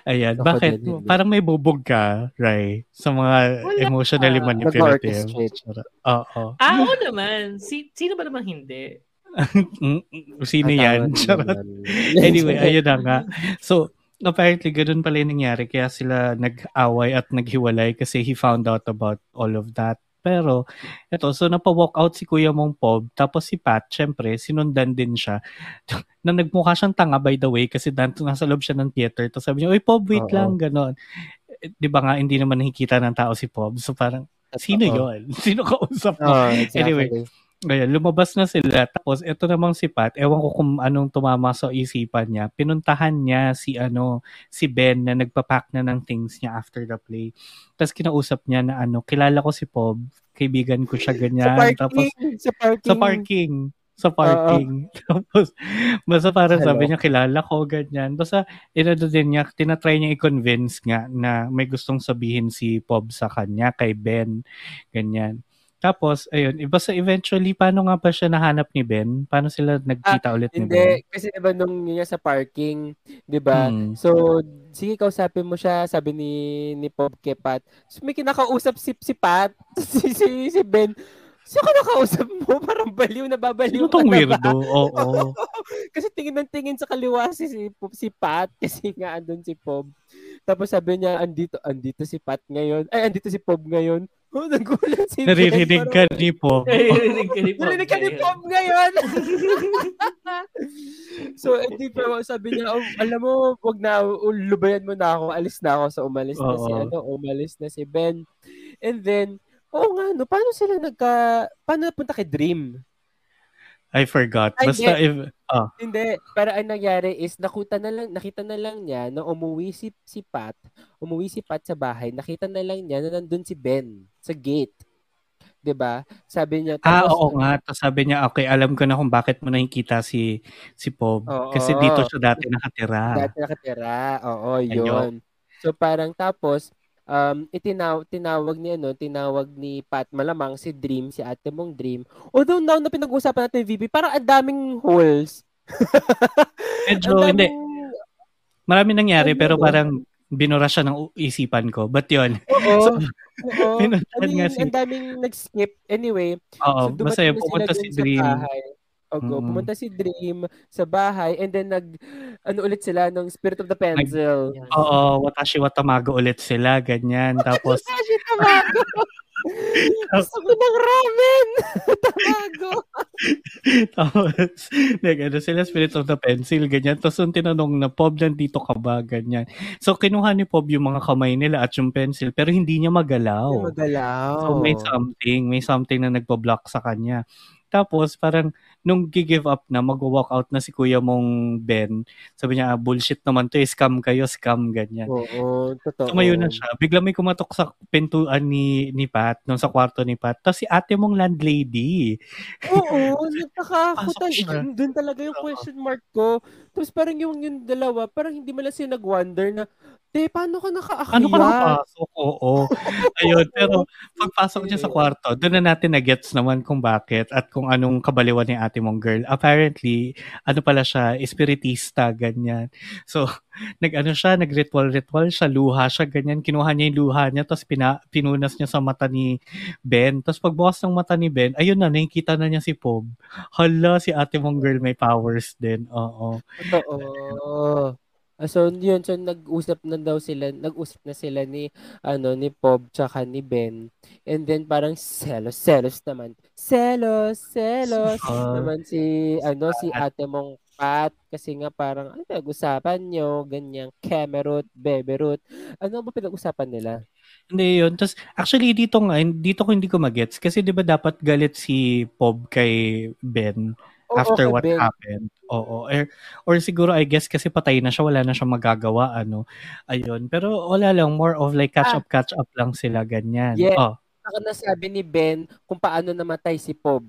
Ayan, Ako bakit? din, hindi. Parang may bubog ka, Ray, sa mga Wala. emotionally manipulative. Nag-orchestrate. Oo. ah, oo naman. Si, sino ba naman hindi? Sino Ah, yan? Charot. naman. anyway, ayun na nga. So, apparently, ganun pala yung nangyari. Kaya sila nag-away at naghiwalay kasi he found out about all of that. Pero, eto, so napa-walk out si Kuya mong Pob, tapos si Pat, syempre, sinundan din siya. na nagmukha siyang tanga, by the way, kasi dan- nasa loob siya ng theater. Tapos sabi niya, Uy, Pob, wait Oo. lang, ganon. Eh, Di ba nga, hindi naman nakikita ng tao si Pob. So parang, sino Totoo. yon Sino kausap mo? Oh, exactly. Anyway, Ngayon, lumabas na sila. Tapos, ito namang si Pat, ewan ko kung anong tumama sa isipan niya. Pinuntahan niya si, ano, si Ben na nagpapack na ng things niya after the play. Tapos, kinausap niya na, ano, kilala ko si Pob. Kaibigan ko siya Sa ganyan. parking, Tapos, sa parking. sa parking. Sa parking. Tapos, basta para Hello. sabi niya, kilala ko, ganyan. Basta, inano din niya, tinatry niya i-convince nga na may gustong sabihin si Pob sa kanya, kay Ben, ganyan. Tapos, ayun, iba sa eventually, paano nga ba siya nahanap ni Ben? Paano sila nagkita ulit ni Ben? Hindi, kasi diba nung yun sa parking, diba? Hmm. So, sige, kausapin mo siya, sabi ni, ni Pob kay Pat. So, may kinakausap si, si Pat, si, si, si Ben. Sino ka nakausap mo? Parang baliw, nababaliw Sino ka tong na ba? weirdo? Oo. kasi tingin ng tingin sa kaliwa si, si, si Pat, kasi nga andun si Pob. Tapos sabi niya, andito, andito si Pat ngayon. Ay, andito si Pob ngayon. Oh, nagulat si. Naririnig ka ni Pob. Naririnig ka ni Pob Narinig ka ni ngayon. Pob ngayon. so, hindi pa sabi niya, oh, alam mo, wag na, oh, lubayan mo na ako, alis na ako. So, umalis na si, ano, umalis na si Ben. And then, oo nga, no, paano sila nagka, paano napunta kay Dream? I forgot. Ay, Basta, if, ah, Hindi, pero ang nangyari is nakuta na lang, nakita na lang niya na umuwi si, si Pat, umuwi si Pat sa bahay, nakita na lang niya na nandun si Ben sa gate. 'Di ba? Sabi niya, ah, oo nga. Tapos sabi niya, okay, alam ko na kung bakit mo nakikita si si Pob. Oo. Kasi dito siya dati nakatira. Dati nakatira. Oo, yun. So parang tapos um itinaw tinawag ni ano, tinawag ni Pat malamang si Dream, si ate mong Dream. Although now na pinag-uusapan natin VP, parang ang daming holes. Medyo, Ang hindi. daming- Marami nangyari, Ano pero parang binura siya ng isipan ko. But yun, Oo. So, oo. I mean, si... ang daming nag-skip. Anyway, Oo, so basta yun, pumunta si Dream. bahay. Ogo, Mm. pumunta si Dream sa bahay and then nag ano ulit sila ng Spirit of the Pencil. Oo, Watashi Watamago ulit sila, ganyan. Tapos, Sashi Tamago. Gusto ko ng ramen. Tamago. tapos, nag, ano sila, Spirit of the Pencil, ganyan. Tapos, yung tinanong na, Pob, nandito ka ba? Ganyan. So, kinuha ni Pob yung mga kamay nila at yung pencil, pero hindi niya magalaw. Ay, magalaw. So may something, may something na nagpo-block sa kanya. Tapos parang nung give up na, mag-walk out na si kuya mong Ben, sabi niya, ah, bullshit naman to, eh, scam kayo, scam, ganyan. Oo, totoo. Tumayo na siya. Bigla may kumatok sa pintuan ni, ni Pat, nung sa kwarto ni Pat. Tapos si ate mong landlady. Oo, nagkakakutan. Yun, dun talaga yung question mark ko. Tapos parang yung, yung dalawa, parang hindi mo lang sila nag-wonder na, te, paano ka nakaakyat? Ano ka nakapasok? Oo. Ayun, pero pagpasok niya sa kwarto, doon na natin na-gets naman kung bakit at kung anong kabaliwan ni ate mong girl. Apparently, ano pala siya, espiritista, ganyan. So, nag-ano siya, nag-ritual-ritual siya, luha siya, ganyan. Kinuha niya yung luha niya, tapos pina, pinunas niya sa mata ni Ben. Tapos pagbukas ng mata ni Ben, ayun na, nakikita na niya si Pob. Hala, si ate mong girl may powers din. Oo. Totoo. Ah, So, yun, so nag-usap na daw sila, nag-usap na sila ni, ano, ni Pob tsaka ni Ben. And then parang selos, selos naman. Selos, selos Ah. naman si, ano, si ate mong Pat. Kasi nga parang, ano pinag-usapan nyo? Ganyang Kemerut, Beberut. Ano ba pinag-usapan nila? Hindi yun. Tapos, actually, dito nga, dito ko hindi ko magets. Kasi di ba dapat galit si Pob kay Ben After what Ben. happened. Oo. Or, or siguro, I guess, kasi patay na siya, wala na siyang magagawa, ano. Ayun. Pero wala lang, more of like catch Ah. up, catch up lang sila, ganyan. Yeah. Oh. Saka nasabi ni Ben kung paano namatay si Pob.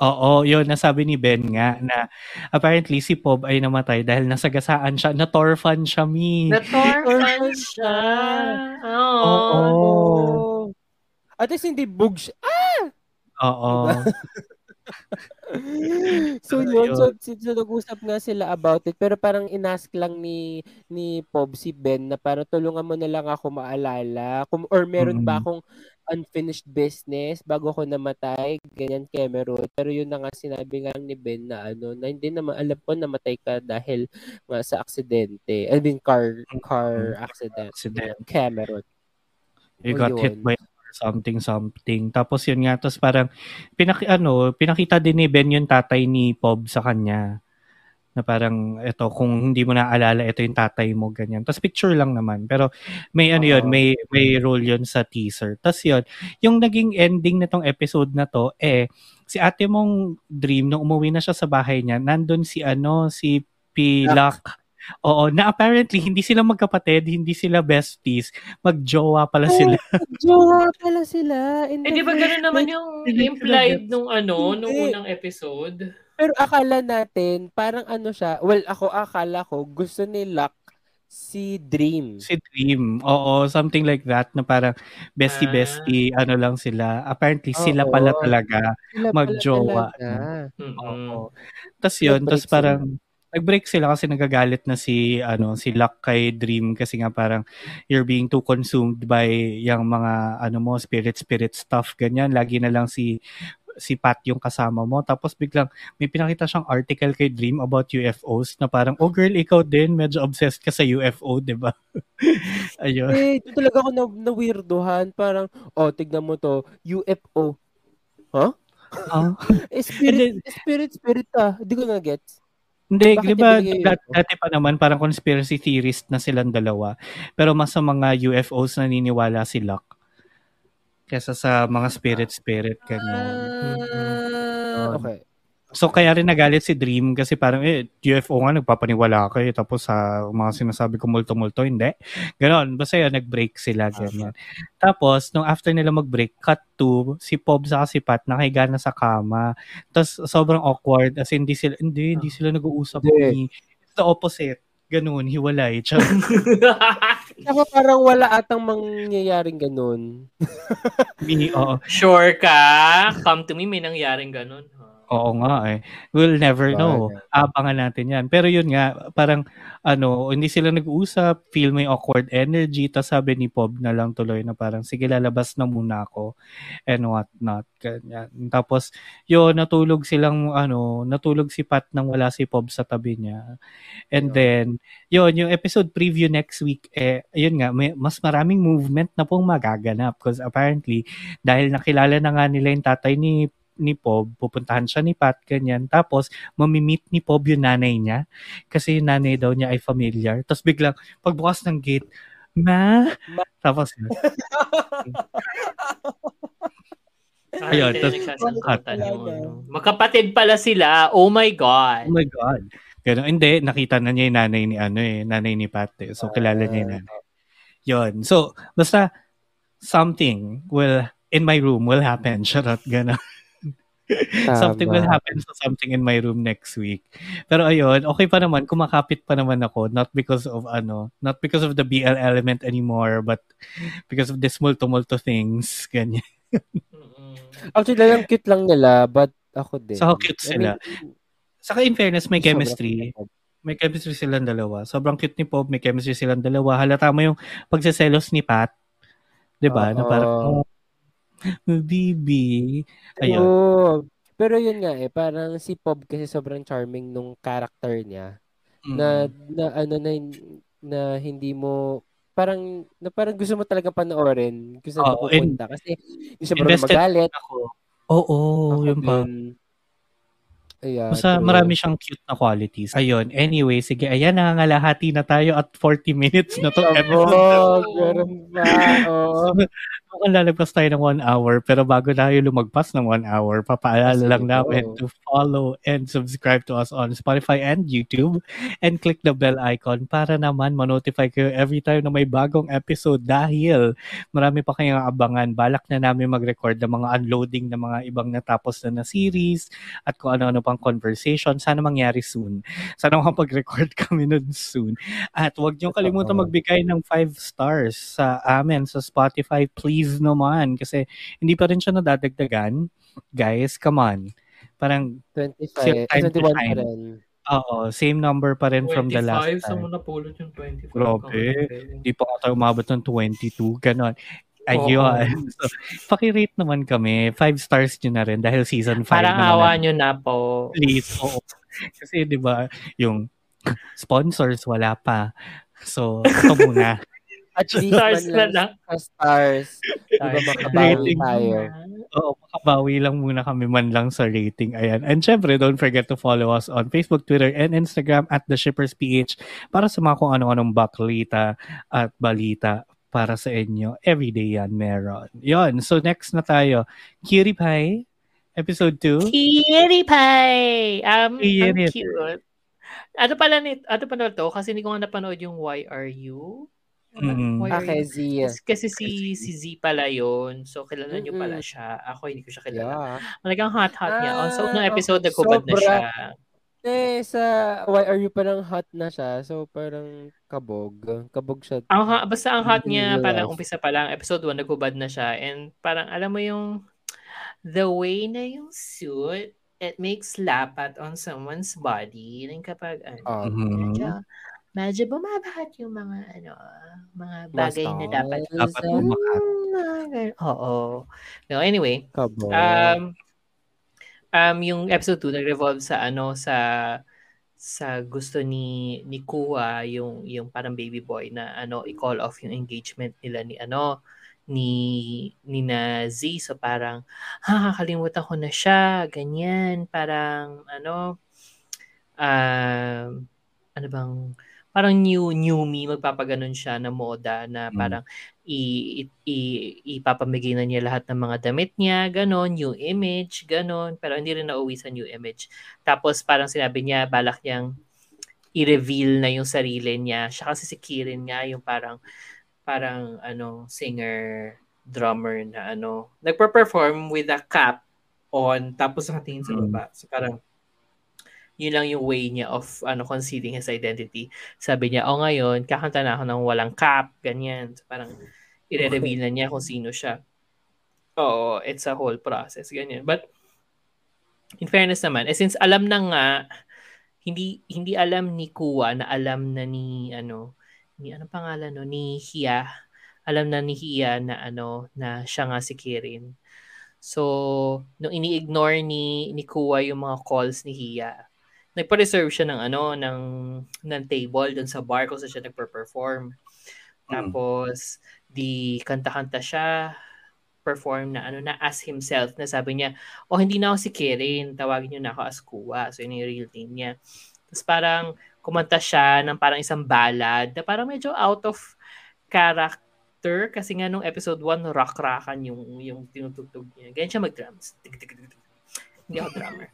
Oo, yun, nasabi ni Ben nga na apparently si Pob ay namatay dahil nasagasaan siya, na-torfan siya, mi. Natorfan siya. Oo. Oo. Oh. At least hindi bug siya. Oo. so Pero yun, so, so, so nag-usap nga sila about it pero parang inask lang ni ni Pob si Ben na parang tulungan mo na lang ako maalala kung or meron ba Mm. akong unfinished business bago ako namatay ganyan Cameron. Pero yun na nga sinabi nga ni Ben na ano na hindi naman alam ko namatay ka dahil nga sa aksidente. I mean car car accident, Accident. Cameron. You got yun. hit by a something something. Tapos yun nga, tapos parang pinaki, ano, pinakita din ni Ben yung tatay ni Pob sa kanya. Na parang, ito, kung hindi mo naalala, ito yung tatay mo, ganyan. Tapos picture lang naman. Pero may ano yun, may, may role yun sa teaser. Tapos yun, yung naging ending nitong episode na to, eh, si ate mong dream, nung umuwi na siya sa bahay niya, nandun si ano, si Pilak. Oo, na apparently, hindi sila magkapatid, hindi sila besties, magjowa pala sila. Jowa pala sila. Eh, di ba gano'n naman yung implied nung ano, nung unang episode? Pero akala natin, parang ano siya, well, ako akala ko, gusto ni Luck si Dream. Si Dream. Oo, something like that na parang bestie-bestie, ano lang sila. Apparently, sila Oo. pala talaga. Sila pala magjowa, talaga. Mm-mm. Oo. Tapos yun, tapos parang nag-break sila kasi nagagalit na si ano si Luck kay Dream kasi nga parang you're being too consumed by yung mga ano mo spirit spirit stuff ganyan lagi na lang si si Pat yung kasama mo tapos biglang may pinakita siyang article kay Dream about UFOs na parang oh girl ikaw din medyo obsessed ka sa UFO 'di ba ayun Eh, doon talaga ako na, na weirdohan. Parang, oh, tignan mo to, UFO. Ah. Eh, spirit, spirit, spirit ah. Hindi ko na-gets. Hindi, Bakit di ba, ibigay yun? dat- dati pa naman parang conspiracy theorist na silang dalawa. Pero mas sa mga UFOs naniniwala si Luck. Kesa sa mga spirit-spirit, ganyan. Ah, okay. So kaya rin nagalit si Dream kasi parang eh, UFO nga nagpapaniwala kayo tapos sa mga sinasabi ko multo-multo, hindi. Ganon. Basta yun, nag-break sila, ganyan. Tapos, nung after nila mag-break, cut to, si Pob sa si Pat nakahiga na sa kama. Tapos sobrang awkward as in, hindi sila, hindi, hindi sila nag-uusap. Hindi. Ni, it's the opposite. Ganun, hiwalay. Tsaka, Saka parang wala atang mangyayaring ganun. mini, oo. sure ka? Come to me, may nangyaring ganun. Oo nga eh. We'll never know. Abangan natin yan. Pero yun nga, parang ano, hindi sila nag-uusap, feel may awkward energy, tapos sabi ni Pob na lang tuloy na parang, sige lalabas na muna ako and what not. Ganyan. Tapos, yun, natulog silang, ano, natulog si Pat nang wala si Pob sa tabi niya. And then, yun, yung episode preview next week, eh, yun nga, may, mas maraming movement na pong magaganap because apparently, dahil nakilala na nga nila yung tatay ni ni Pob, pupuntahan siya ni Pat, ganyan. Tapos, mamimit ni Pob yung nanay niya kasi yung nanay daw niya ay familiar. Tapos biglang, pagbukas ng gate, Ma? Tapos, yun. Ah, Ayun, ano. Magkapatid pala sila. Oh my God. oh my God. Ganun. Hindi, nakita na niya yung nanay ni, ano eh, nanay ni Pat. Eh. So, kilala niya yung nanay. Yun. So, basta, something will, in my room, will happen. Charot, gano'n. something will happen sa something in my room next week. Pero ayun, okay pa naman, kumakapit pa naman ako, not because of ano, not because of the BL element anymore, but because of this multo-multo things, ganyan. Actually, lang cute lang nila, but ako din. So, cute sila. Saka in fairness, may chemistry. May chemistry silang dalawa. Sobrang cute ni Pob, may chemistry silang dalawa. Halata mo yung pagseselos ni Pat. 'Di ba? Na parang, oh, baby. Ayun. Oo. Pero yun nga eh, parang si Pob kasi sobrang charming nung character niya. Na, Mm. na ano na, na hindi mo, parang, na parang gusto mo talaga panoorin kung saan Oo, pupunta. Kasi hindi siya marunong magalit. Ako. Oo, Ako yun pa. Ayan, Basta true. marami siyang cute na qualities. Ayun, anyway, sige, ayan, nangangalahati na tayo at 40 minutes na to ganun pa. Oo. Mukhang lalagpas tayo ng one hour, pero bago tayo lumagpas ng one hour, papaalala lang namin to follow and subscribe to us on Spotify and YouTube and click the bell icon para naman ma-notify kayo every time na may bagong episode dahil marami pa kayong abangan. Balak na namin mag-record ng mga unloading ng mga ibang natapos na na series at kung ano-ano pang conversation. Sana mangyari soon. Sana makapag-record kami nun soon. At huwag niyong kalimutan magbigay ng 5 stars sa amin sa Spotify. Please naman. Kasi hindi pa rin siya nadadagdagan. Guys, come on. Parang, 25, Same eh, time to 21 pa rin. oo, same number pa rin from the last 25, sa time. mo napulot yung 25. Grabe. Hindi pa tayo umabot ng 22. Ganon. Ayun. So, pakirate naman kami. 5 stars nyo na rin dahil season 5 Parang naman. awa natin. nyo na po. Please, oo. Kasi, di ba, yung sponsors, wala pa. So, ito muna. At least Stars na lang stars. Di ba Stars. makabawi Rating. tayo? Oo, makabawi lang muna kami man lang sa rating. Ayan. And syempre, don't forget to follow us on Facebook, Twitter, and Instagram at The Shippers PH para sa mga kung ano-anong baklita at balita para sa inyo. Everyday yan meron. Yon. So next na tayo. Cutie Pie, episode 2. Cutie pie! Um, ang cute. Ano pala nit, ano pala to? Kasi hindi ko nga napanood yung Why Are You? Mm. Why Are Okay, You? Zia. Kasi, si, si Z pala yun. So, kilala niyo pala Mm-mm. siya. Ako, hindi ko siya kilala. Yeah. Talagang hot-hot niya. Ah, so, unang episode, nagkubad na Sobra. siya. Eh, sa Why Are You parang hot na siya. So, parang kabog. Kabog siya. Ang, ha- basta ang hot niya, parang umpisa pa lang, episode 1, nagkubad na siya. And parang, alam mo yung, the way na yung suit, it makes lapat on someone's body. Yung kapag, ano, Oh, Mhm. medyo, medyo bumabahat yung mga, ano, mga bagay na dapat. Dapat Basta- bumakat. Mm, mga ganun. Oo. No, anyway, Kabog. um, um, yung episode 2 nag-revolve sa ano sa sa gusto ni ni Kuya yung yung parang baby boy na ano i-call off yung engagement nila ni ano ni ni na Z so parang ha kakalimutan ko na siya ganyan. Parang ano um ano bang parang new new me magpapaganon siya na moda na Mm. parang i, i, i- ipapamigay na niya lahat ng mga damit niya, ganon, new image, ganon, pero hindi rin nauwi sa new image. Tapos parang sinabi niya, balak niyang i-reveal na yung sarili niya. Siya kasi si Kirin nga yung parang parang ano singer drummer na ano nagpe-perform with a cap on tapos nakatingin sa Mm. baba. So parang yun lang yung way niya of ano concealing his identity. Sabi niya, "Oh, ngayon kakanta na ako ng walang cap." Ganyan. So parang i-reveal na niya kung sino siya. Oo, it's a whole process ganyan. But in fairness naman, eh since alam na nga hindi hindi alam ni Kuwa na alam na ni ano ni ano pangalan no ni Hia alam na ni Hia na ano na siya nga si Kirin. So, nung ini-ignore ni ni Kuwa yung mga calls ni Hia, nagpa-reserve siya ng ano ng ng table doon sa bar kung saan siya nagpe-perform. Tapos di kanta-kanta siya perform na ano na as himself na sabi niya, "Oh, hindi na ako si Kirin, tawagin niyo na ako as Kuwa." So yun yung real name niya. Tapos parang kumanta siya ng parang isang ballad na parang medyo out of character kasi nga nung episode 1 rock-rockan yung yung tinutugtog niya. Ganyan siya mag-drums. Tig, tig, tig, tig. Hindi ako drummer.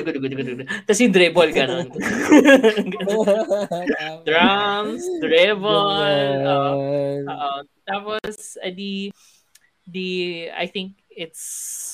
Tapos yung dribble ganun. Drums, dribble. oo. Oo. Tapos, eh, di, di, I think it's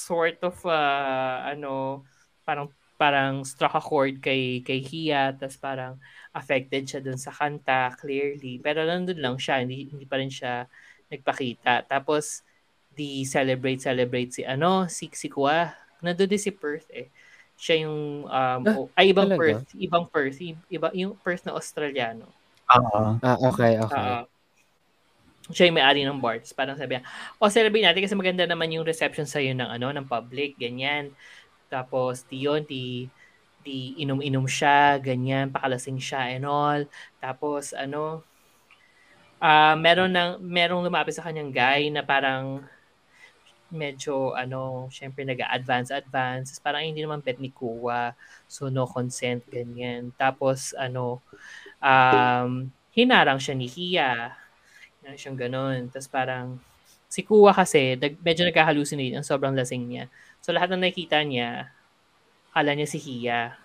sort of, uh, ano, parang, parang struck a chord kay, kay Hia, tapos parang affected siya dun sa kanta, clearly. Pero nandun lang siya, hindi, hindi pa rin siya nagpakita. Tapos, di celebrate, celebrate si, ano, si, si Kua. Nandun din si Perth, eh. Siya yung, um, Ah, oh, ay, ibang talaga? Perth, ibang Perth, iba, yung Perth na Australiano. Oo. Ah, okay, okay. Oo. siya yung may-ari ng bar. Tapos parang sabi niya, o celebrate natin kasi maganda naman yung reception sa'yo ng ano ng public, ganyan. Tapos di yun, di, di inom-inom siya, ganyan, pakalasing siya and all. Tapos ano, ah meron ng merong lumapit sa kanyang guy na parang medyo ano, syempre nag-advance advance. Parang hindi naman bet ni Kuwa. So no consent ganyan. Tapos ano um hinarang siya ni Hia na siyang ganun. Tapos parang, si Kuwa kasi, nag, medyo nagka-hallucinate ang sobrang lasing niya. So lahat ng nakikita niya, kala niya si Hia.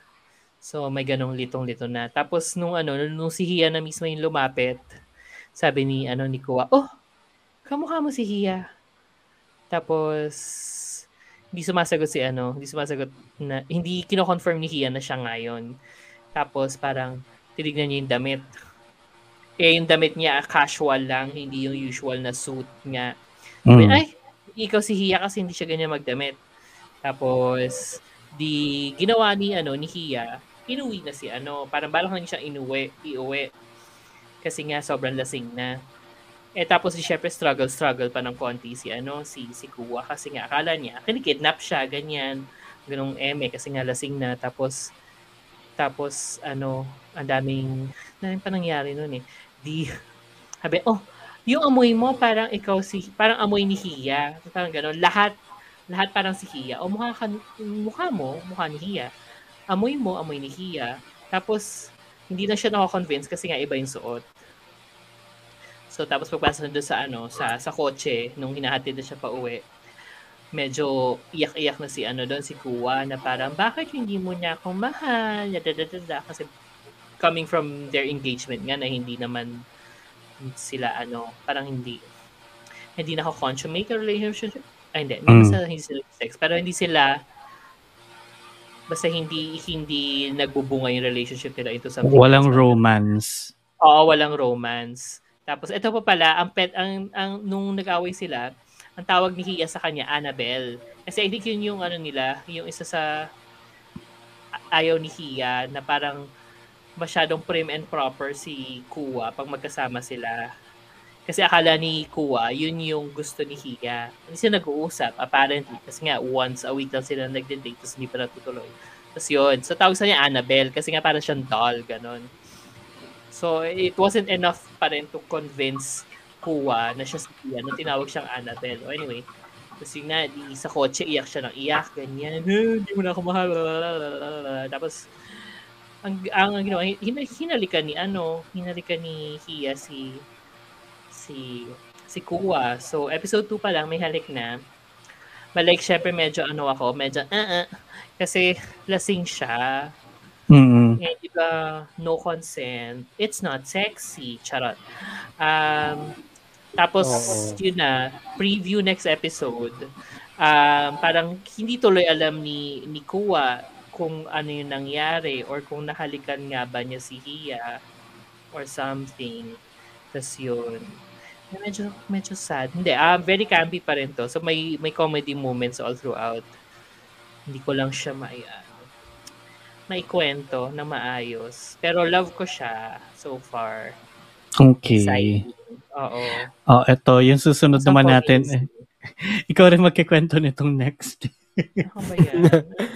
So may ganong litong-lito na. Tapos nung ano, nung si Hia na mismo yung lumapit, sabi ni ano ni Kuwa, oh, kamukha mo si Hia. Tapos, hindi sumasagot si ano, hindi sumasagot na, hindi kino-confirm ni Hia na siya ngayon. Tapos parang, tinignan niya yung damit. Eh, yung damit niya, casual lang, hindi yung usual na suit nga. Mm. Ay, ikaw si Hia kasi hindi siya ganyan magdamit. Tapos, di ginawa ni ano ni Hia, inuwi na si ano, parang balak na niya siyang inuwi, iuwi. Kasi nga sobrang lasing na. Eh tapos si syempre struggle struggle pa ng konti si ano si si Kuwa kasi nga akala niya kinikidnap siya ganyan ganong eme kasi nga lasing na tapos tapos ano ang daming daming pa nangyari noon eh di Sabi, oh, yung amoy mo parang ikaw si, parang amoy ni Hiya. Parang gano'n. Lahat, lahat parang si Hiya. O mukha, ka, mukha mo, mukha ni Hiya. Amoy mo, amoy ni Hiya. Tapos, hindi na siya nako-convince kasi nga iba yung suot. So, tapos pagpasok na doon sa, ano, sa, sa kotse, nung hinahatid na siya pa uwi, medyo iyak-iyak na si ano doon, si Kuwa, na parang, bakit hindi mo niya ako mahal? Da, da, da, da, da. Kasi coming from their engagement nga na hindi naman sila ano, parang hindi hindi nako-consummate a relationship. Ay, hindi. Hindi Mm. basta hindi sila sex. Pero hindi sila basta hindi hindi nagbubunga yung relationship nila into something. Walang else. romance. Oo, walang romance. Tapos ito pa pala, ang pet ang, ang nung nag-away sila, ang tawag ni Hia sa kanya Annabelle. Kasi I think yun yung ano nila, yung isa sa ayaw ni Hia na parang masyadong prim and proper si Kuwa pag magkasama sila. Kasi akala ni Kuwa, yun yung gusto ni Hia. Hindi sila nag-uusap, apparently. Kasi nga, once a week lang sila nagde-date, tapos hindi pa natutuloy. Tapos yun. So, tawag sa niya Annabelle, kasi nga parang siyang doll, ganon. So, it wasn't enough pa rin to convince Kuwa na siya si Hia, na tinawag siyang Annabelle. O anyway, tapos yun nga, di, sa kotse, iyak siya ng iyak, ganyan. "Eh, Hindi mo na ako mahal. lalalala." Tapos, ang, ang, ang ginawa, hin- hinalikan ni ano, hinalikan ni Hia si si si Kuwa. So, episode 2 pa lang, may halik na. But like, syempre, medyo ano ako, medyo, uh, uh, kasi lasing siya. Mm. Eh, di ba, no consent. It's not sexy. Charot. Um, tapos, Oo. yun na, preview next episode. Um, parang hindi tuloy alam ni, ni Kuwa kung ano yung nangyari or kung nahalikan nga ba niya si Hia or something. Tapos yun. Eh, Medyo, medyo sad. Hindi, ah very campy pa rin to. So may, may comedy moments all throughout. Hindi ko lang siya mai, ano, maikwento na maayos. Pero love ko siya so far. Okay. Exciting. Oo. Oh, eto, yung susunod Sa naman natin. Eh, ikaw rin magkikwento nitong next. Ano ba yan?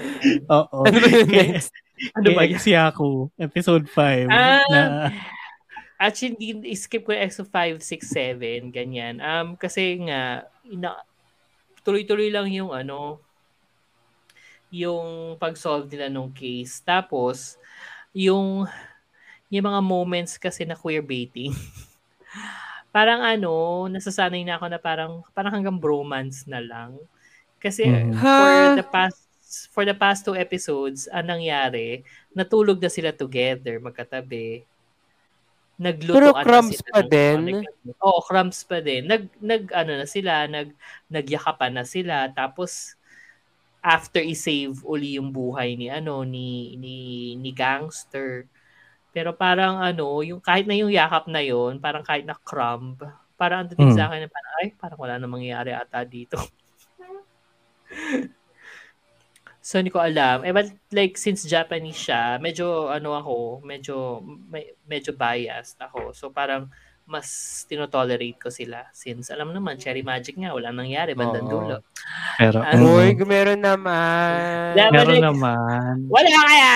Oo. Ano ba yung next? Ano ba yan? Exiaku, episode 5. Ah! na, Actually, hindi, skip ko yung EXO 5, 6, 7, ganyan. Um, kasi nga, ina, tuloy-tuloy lang yung ano, yung pag-solve nila nung case. Tapos, yung, yung mga moments kasi na queer baiting. parang ano, nasasanay na ako na parang, parang hanggang bromance na lang. Kasi Mhm. for Ha? the past for the past two episodes, anong nangyari, natulog na sila together, magkatabi. Nagluto Pero na crumbs sila pa ng- din? Oo, crumbs pa din. Nag, nag, ano na sila, nag, nagyakapan na sila. Tapos, after i-save uli yung buhay ni, ano, ni, ni, ni gangster. Pero parang, ano, yung, kahit na yung yakap na yon parang kahit na crumb, parang ang dating Hmm. sa akin, parang, ay, parang wala na mangyayari ata dito. So, hindi ko alam. Eh, but like, since Japanese siya, medyo, ano ako, medyo, may, medyo biased ako. So, parang, mas tinotolerate ko sila. Since, alam naman, Cherry Magic nga, wala nangyari, bandang Oo. dulo. pero, mm, Uy, meron naman. Dapat- meron like- naman. Wala kaya!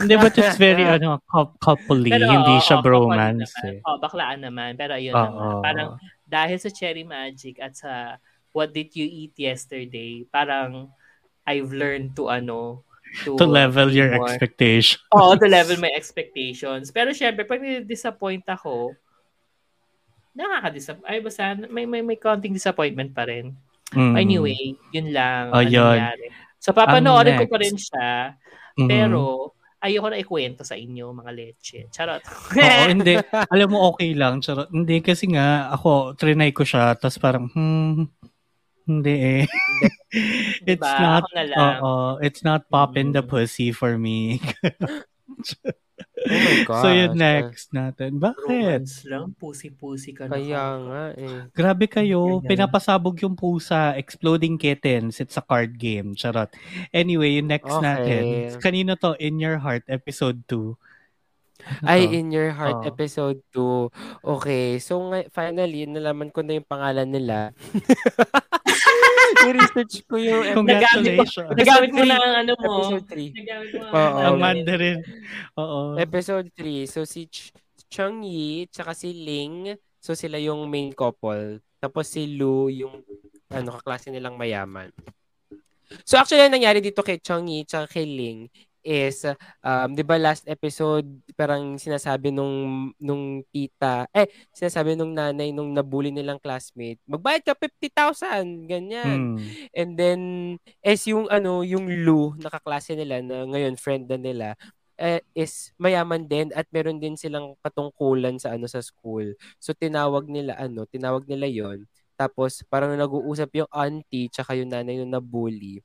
Hindi, but it's very, ano, cou- coupley. Pero, Hindi oo, siya oo, bromance naman. eh. Oh, baklaan naman. Pero ayun Oo. naman. Parang, dahil sa Cherry Magic at sa What Did You Eat Yesterday, parang, I've learned to, ano, to, To level your more- expectation. Oo, to level my expectations. Pero syempre, pag disappoint ako, nakaka-disappoint. Ay, basta, may, may, may konting disappointment pa rin. Mm. Anyway, yun lang. Oh, ang yun. nangyari. So, papanoorin ko pa rin siya, Mm. pero ayoko na ikwento sa inyo, mga leche. Charot. Oo, hindi. Alam mo, okay lang. Charot. Hindi, kasi nga, ako, trinay ko siya, tapos parang, hmm, hindi eh. it's Diba? not, Ako na lang. oo, it's not pop in the Mm. pussy for me. Oh my gosh. so, yun next natin. Bakit? Romance lang. Pusi-pusi ka na. Kaya nga eh. Grabe kayo, pinapasabog yung pusa, Exploding Kittens, it's a card game, charot. Anyway, yung next Okay. natin, kanino to, In Your Heart, episode 2. Ay. In Your Heart, Oo. episode 2. Okay, so nga, finally, nalaman ko na yung pangalan nila. I-research ko yung episode. Congratulations. Nagamit mo na ang ano mo. Episode 3. Nagamit mo Oo. ang Ang Mandarin. Oo. Episode 3. So, si Ch- Chang Yi, tsaka si Ling. So, sila yung main couple. Tapos si Lu, yung ano, kaklase nilang mayaman. So, actually, ang nangyari dito kay Chang Yi tsaka kay Ling is, um, di ba last episode, parang sinasabi nung, nung tita, eh, sinasabi nung nanay nung nabully nilang classmate, magbayad ka 50,000, ganyan. Hmm. And then, as yung ano, yung Lu, nakaklase nila na ngayon friend na nila, eh, is mayaman din at meron din silang katungkulan sa ano sa school. So tinawag nila ano, tinawag nila 'yon. Tapos parang nag-uusap yung auntie tsaka yung nanay nung nabully.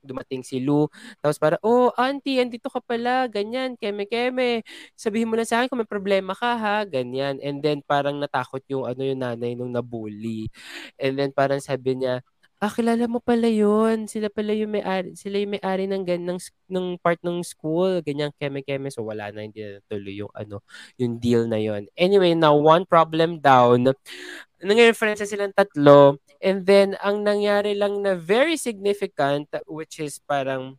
Dumating si Lu. Tapos para, oh, auntie, andito ka pala. Ganyan, keme-keme. Sabihin mo na sa akin kung may problema ka, ha? Ganyan. And then, parang natakot yung, ano, yung nanay nung nabully. And then, parang sabi niya, ah, kilala mo pala yun. Sila pala yung may-ari, sila yung may-ari ng, gan, ng, ng part ng school. Ganyan, keme-keme. So, wala na, hindi na tuloy yung, ano, yung deal na yon Anyway, now, one problem down. Nangyayari friends na silang tatlo. And then, ang nangyari lang na very significant, which is parang,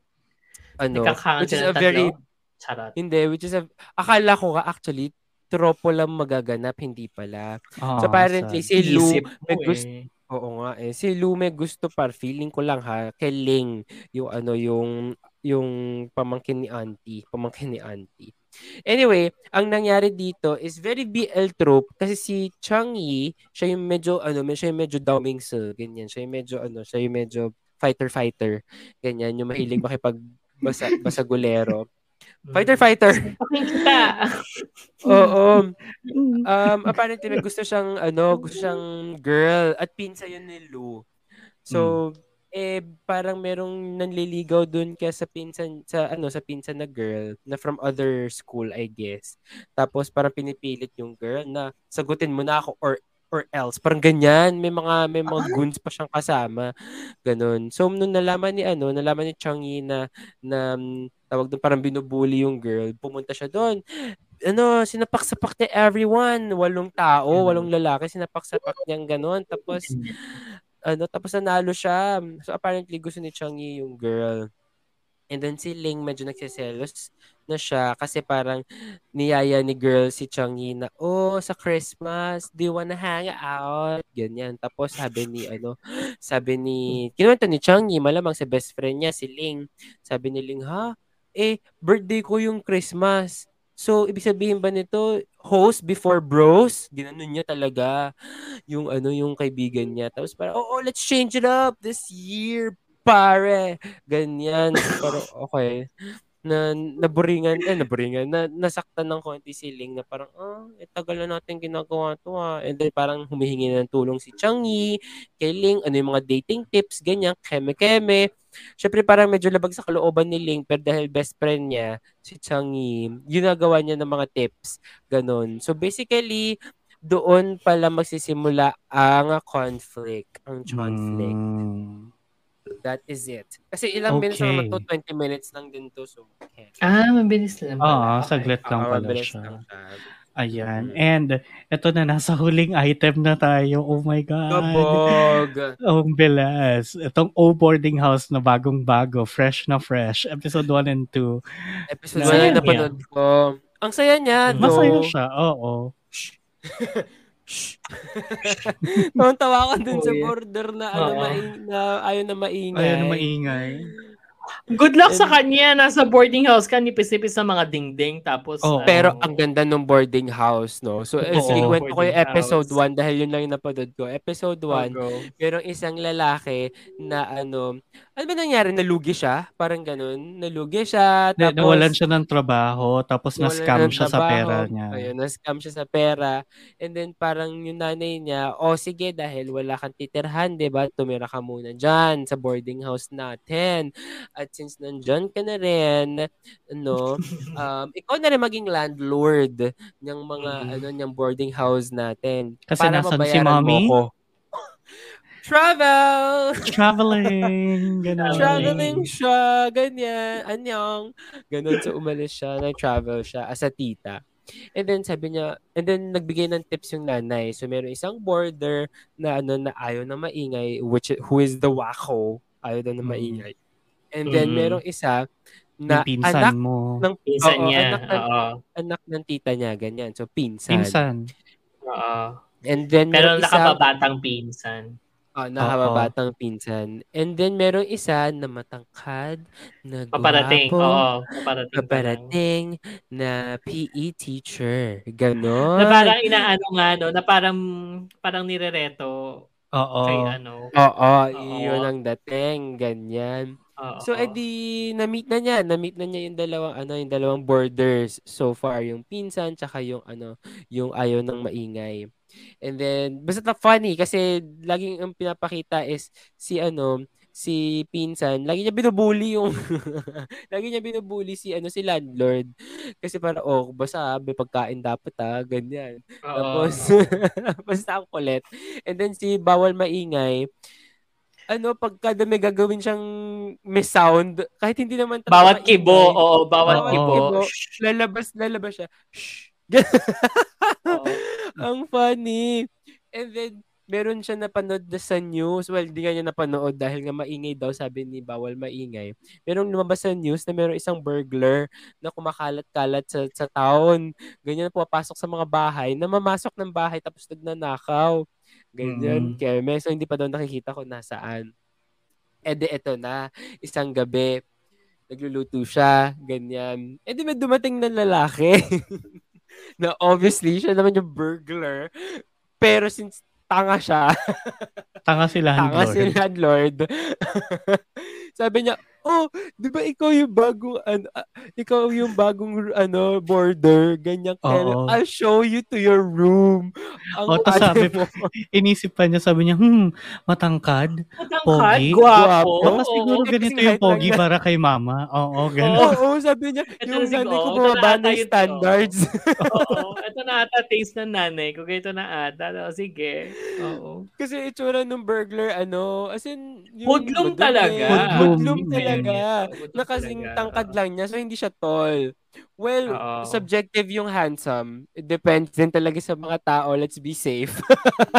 ano, which is a ng very, tatlo. Charot. hindi, which is a, akala ko nga actually, tropo lang magaganap, hindi pala. Ah, so, apparently, sad. si Isip may gusto, eh. Oo nga eh, si Lu may gusto par, feeling ko lang ha, kay Ling, yung ano, yung, yung pamangkin ni auntie, pamangkin ni auntie. Anyway, ang nangyari dito is very BL trope kasi si Chang Yi, siya yung medyo ano, siya yung medyo Daomingse, ganyan. Siya yung medyo ano, siya yung medyo fighter fighter. Ganyan, yung mahilig makipag basa, basagulero. Fighter fighter. Pakita. Oo. Um apparently may gusto siyang ano, gusto siyang girl at pinsa yun ni Lu. So eh parang merong nanliligaw dun kaya sa pinsan sa ano sa pinsan na girl na from other school I guess. Tapos parang pinipilit yung girl na sagutin mo na ako or or else. Parang ganyan, may mga may mga goons pa siyang kasama. Ganun. So nung nalaman ni ano, nalaman ni Chang Yi na na um, tawag doon parang binubuli yung girl, pumunta siya doon. Ano, sinapak-sapak niya everyone, walong tao, walong lalaki, sinapak-sapak niyang ganun. Tapos ano, tapos nanalo siya. So apparently gusto ni Chang Yi yung girl. And then si Ling medyo nagsiselos na siya kasi parang niyaya ni girl si Chang Yi na, oh, sa Christmas, do you wanna hang out? Ganyan. Tapos sabi ni, ano, sabi ni, kinuwento ni Chang Yi, malamang sa best friend niya, si Ling. Sabi ni Ling, ha? Eh, birthday ko yung Christmas. So, ibig sabihin ba nito, host before bros? Ginanon niya talaga yung ano yung kaibigan niya. Tapos parang, oh, oh, let's change it up this year, pare. Ganyan. Pero okay. Na naburingan, eh, naburingan, na nasaktan ng konti si Ling na parang, ah, eh, tagal na natin ginagawa to ah. And then parang humihingi na ng tulong si Changi, kay Ling, ano yung mga dating tips, ganyan, keme-keme. Syempre parang medyo labag sa kalooban ni Ling pero dahil best friend niya, si Changi, ginagawa niya ng mga tips, ganun. So basically, doon pala magsisimula ang conflict, ang conflict. Mm. That is it. Kasi ilang minutes lang to, Okay. 20 minutes lang din to. So, okay. Ah, mabilis lang Oo. Okay. saglit lang Ah, pala mabilis siya. lang siya. Ayan. Mm. And ito na, nasa huling item na tayo. Oh my God. Kabog! Ang bilas. Itong O Boarding House na bagong-bago, fresh na fresh. Episode 1 and 2. Episode Masaya 1 niya. napanood ko. Ang saya niya, no? Masaya siya, oo. Shh. Tawan-tawa ako dun sa Oh, yeah. border na ano Oo. maing, na ayaw na maingay. Ayun, maingay. Good luck sa kanya. Nasa boarding house ka, nipis-nipis sa mga dingding. Tapos, Oh, ano, Pero ang ganda ng boarding house, no? So, Oo. sige, kwento ko yung episode house. 1 dahil yun lang yung napanood ko. Episode 1, go. merong isang lalaki na ano, ano ba nangyari? Nalugi siya? Parang ganun. Nalugi siya. Na- Tapos, Nawalan siya ng trabaho, tapos na-scam siya sa trabaho. pera niya. Ayun, na-scam siya sa pera. And then parang yung nanay niya, o oh, sige dahil wala kang titirhan, 'di ba? Tumira ka muna diyan sa boarding house natin. At since nandyan ka na rin, ano, um, ikaw na rin maging landlord ng mga Mhm. ano ng boarding house natin. Kasi para nasan si mommy? Mo. Travel! Traveling, gano'n. Traveling siya, ganyan, anyong. Ganun, so umalis siya, nag-travel siya as a tita. And then sabi niya, and then nagbigay ng tips yung nanay. So meron isang border na ano na ayaw na maingay, which who is the wako, ayaw daw na Mm. And then Mhm. merong isa na Yung pinsan anak mo. ng Pinsan oo, niya. anak ng, anak ng tita niya, ganyan. So, pinsan. Pinsan. Oo. And then, Pero isa, nakababatang pinsan. oh, nakababatang pinsan. And then, merong isa na matangkad, na Paparating. gwapo, Oo. Paparating. paparating, na PE teacher. Ganon. Na parang inaano nga, no? Na parang, parang nirereto Oo. kay ano. Oo, Oo. yun ang dating. Ganyan. So, edi, na-meet na niya. Na-meet na niya yung dalawang, ano, yung dalawang borders so far. Yung pinsan, tsaka yung, ano, yung ayaw ng maingay. And then, basta na funny kasi laging ang pinapakita is si, ano, si pinsan, lagi niya binubuli yung, lagi niya binubuli si, ano, si landlord. Kasi para, oh, basta, may pagkain dapat, ah, ganyan. Oo. Tapos, basta ang kulit. And then si Bawal Maingay, ano, pagka may gagawin siyang may sound, kahit hindi naman talaga Bawat kibo, oo, bawat Oo. kibo. kibo. Shh. lalabas, lalabas siya. Shh. Ang funny. And then, meron siya napanood na sa news. Well, hindi nga niya napanood dahil nga maingay daw, sabi ni Bawal Maingay. Merong lumabas sa news na merong isang burglar na kumakalat-kalat sa, sa town. Ganyan, pumapasok sa mga bahay, na mamasok ng bahay tapos nagnanakaw. Ganyan, Mm. keme. So, hindi pa daw nakikita kung nasaan. E di, eto na. Isang gabi, nagluluto siya, ganyan. E di, may dumating na lalaki. na obviously, siya naman yung burglar. Pero since tanga siya, Tanga si tanga landlord. si landlord, sabi niya, oh, di ba ikaw yung bagong, ano, ah, ikaw yung bagong, ano, border, ganyan. Oo. I'll show you to your room. Ang O, ate sabi mo, Inisip pa niya, sabi niya, hmm, matangkad. Matangkad, Pogi? gwapo. Baka Oo. siguro ganito yung pogi lang para kay mama. Oo, Oo, ganun. oo, sabi niya, Ito yung nanay ko bumaba ng standards. Oo. Ito na ata taste ng nanay ko. Ito na ata. O, Sige. Oo. Kasi itsura ng burglar, ano, as in, Hoodlum madumi. talaga. Hoodlum. Hoodlum talaga. Hoodlum Na kasing talaga. tangkad lang niya, so hindi siya tall. Well, Oo. subjective yung handsome. It depends din talaga sa mga tao. Let's be safe.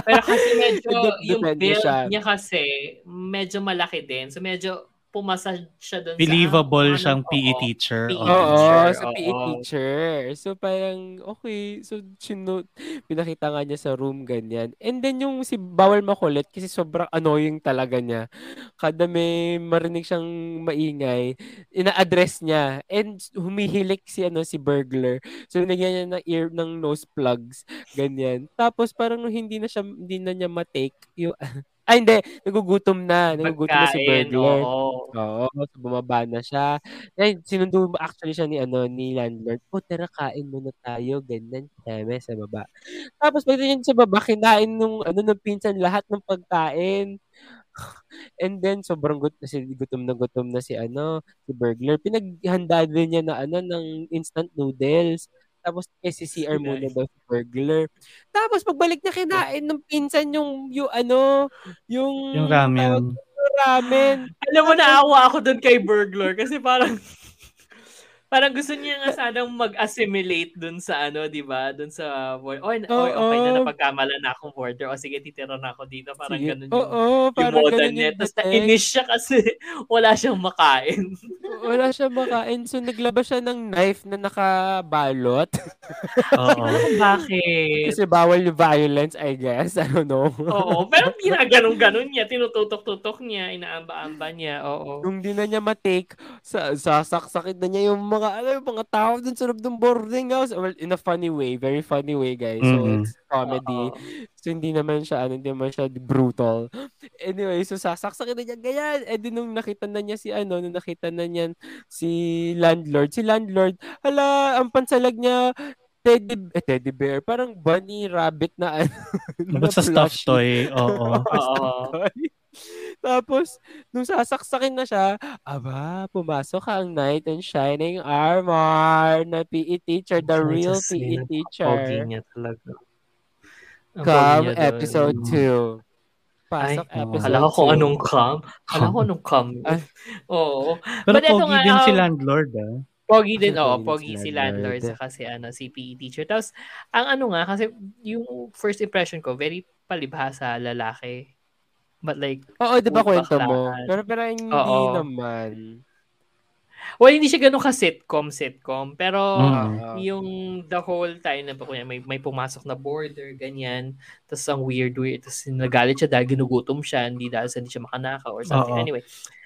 Pero kasi medyo, yung build siya. niya kasi, medyo malaki din. So, medyo pumasa siya doon sa... Believable ano, siyang. PE teacher. PE Oo. Oo, teacher, sa. PE teacher. So parang, okay. So, sino, pinakita nga niya sa room, ganyan. And then yung si Bawal Makulit, kasi sobrang annoying talaga niya. Kada may marinig siyang maingay, ina-address niya. And humihilik si, ano, si burglar. So, nagyan niya ng ear, ng nose plugs, ganyan. Tapos parang hindi na siya, hindi na niya matake, yung, ay hindi, nagugutom na. Nagugutom na si Pagkain, burglar. oo. Oo, so bumaba na siya. Eh, sinundo actually siya ni ano ni landlord. Oh, tara kain muna tayo, ganyan, keme sa baba. Tapos pagdating sa baba, kinain nung ano ng pinsan lahat ng pagkain. And then sobrang gut kasi gutom na gutom na si ano, si burglar. Pinaghanda din niya na ano ng instant noodles. Tapos SCCR muna daw si burglar. Tapos pagbalik niya kinain ng pinsan yung yung ano, yung Yung tawag ramen. yung ramen. Alam mo, naawa ako doon kay Burglar kasi parang parang gusto niya nga sanang mag-assimilate doon sa ano, 'di ba? Doon sa. Oy, oy, okay na napagkamala na akong border. O sige, titira na ako dito. Parang Sige. ganun yung, Oo, yung parang moda ganun niya. yung Tapos nainis siya kasi wala siyang makain. Wala siya makain. So, naglabas siya ng knife na nakabalot. Oo. Bakit? Kasi bawal yung violence, I guess. I don't know. Oo, pero ginaganon-ganon niya. Tinututok-tutok niya. Inaamba-amba niya. Oo. Nung di na niya matake, sa, sasaksakin na niya yung mga, ano, yung mga tao dun sa loob ng boarding house. Well, in a funny way. Very funny way, guys. So, Mhm. it's comedy. Oo. So, hindi naman siya, ano, hindi naman siya brutal. Anyway, so sasaksakin na niya, ganyan. Eh, di nung nakita na niya si, ano, nung nakita na niyan si landlord, si landlord, hala, ang pansalag niya, teddy, eh, teddy bear, parang bunny, rabbit na, ano, Basta stuffed toy. Oo. Oo. Tapos, nung sasaksakin na siya, aba, pumasok ang knight in shining armor na PE teacher, the real PE ang Pogi teacher. niya talaga. Come, episode 2. Pasok Ay, episode Kala ko kung 2. anong cam. Kala ko anong cam. Ay. Oo. Pero But pogi nga, din si um, landlord, ah. Pogi din, oo. Pogi Pogi si landlord landlord. sa kasi ano, si PE teacher. Tapos, ang ano nga, kasi yung first impression ko, very palibhasa lalaki. But like, Oo, di ba kwento mo? Pero pero hindi Oo. naman. well, hindi siya ganun ka-sitcom, sitcom. Pero, Mm. yung the whole time na kunya, may, may pumasok na border, ganyan. Tapos ang weird, weird. Tapos nagalit siya dahil ginugutom siya, hindi dahil sa hindi siya makanakaw or something. Oo. Anyway.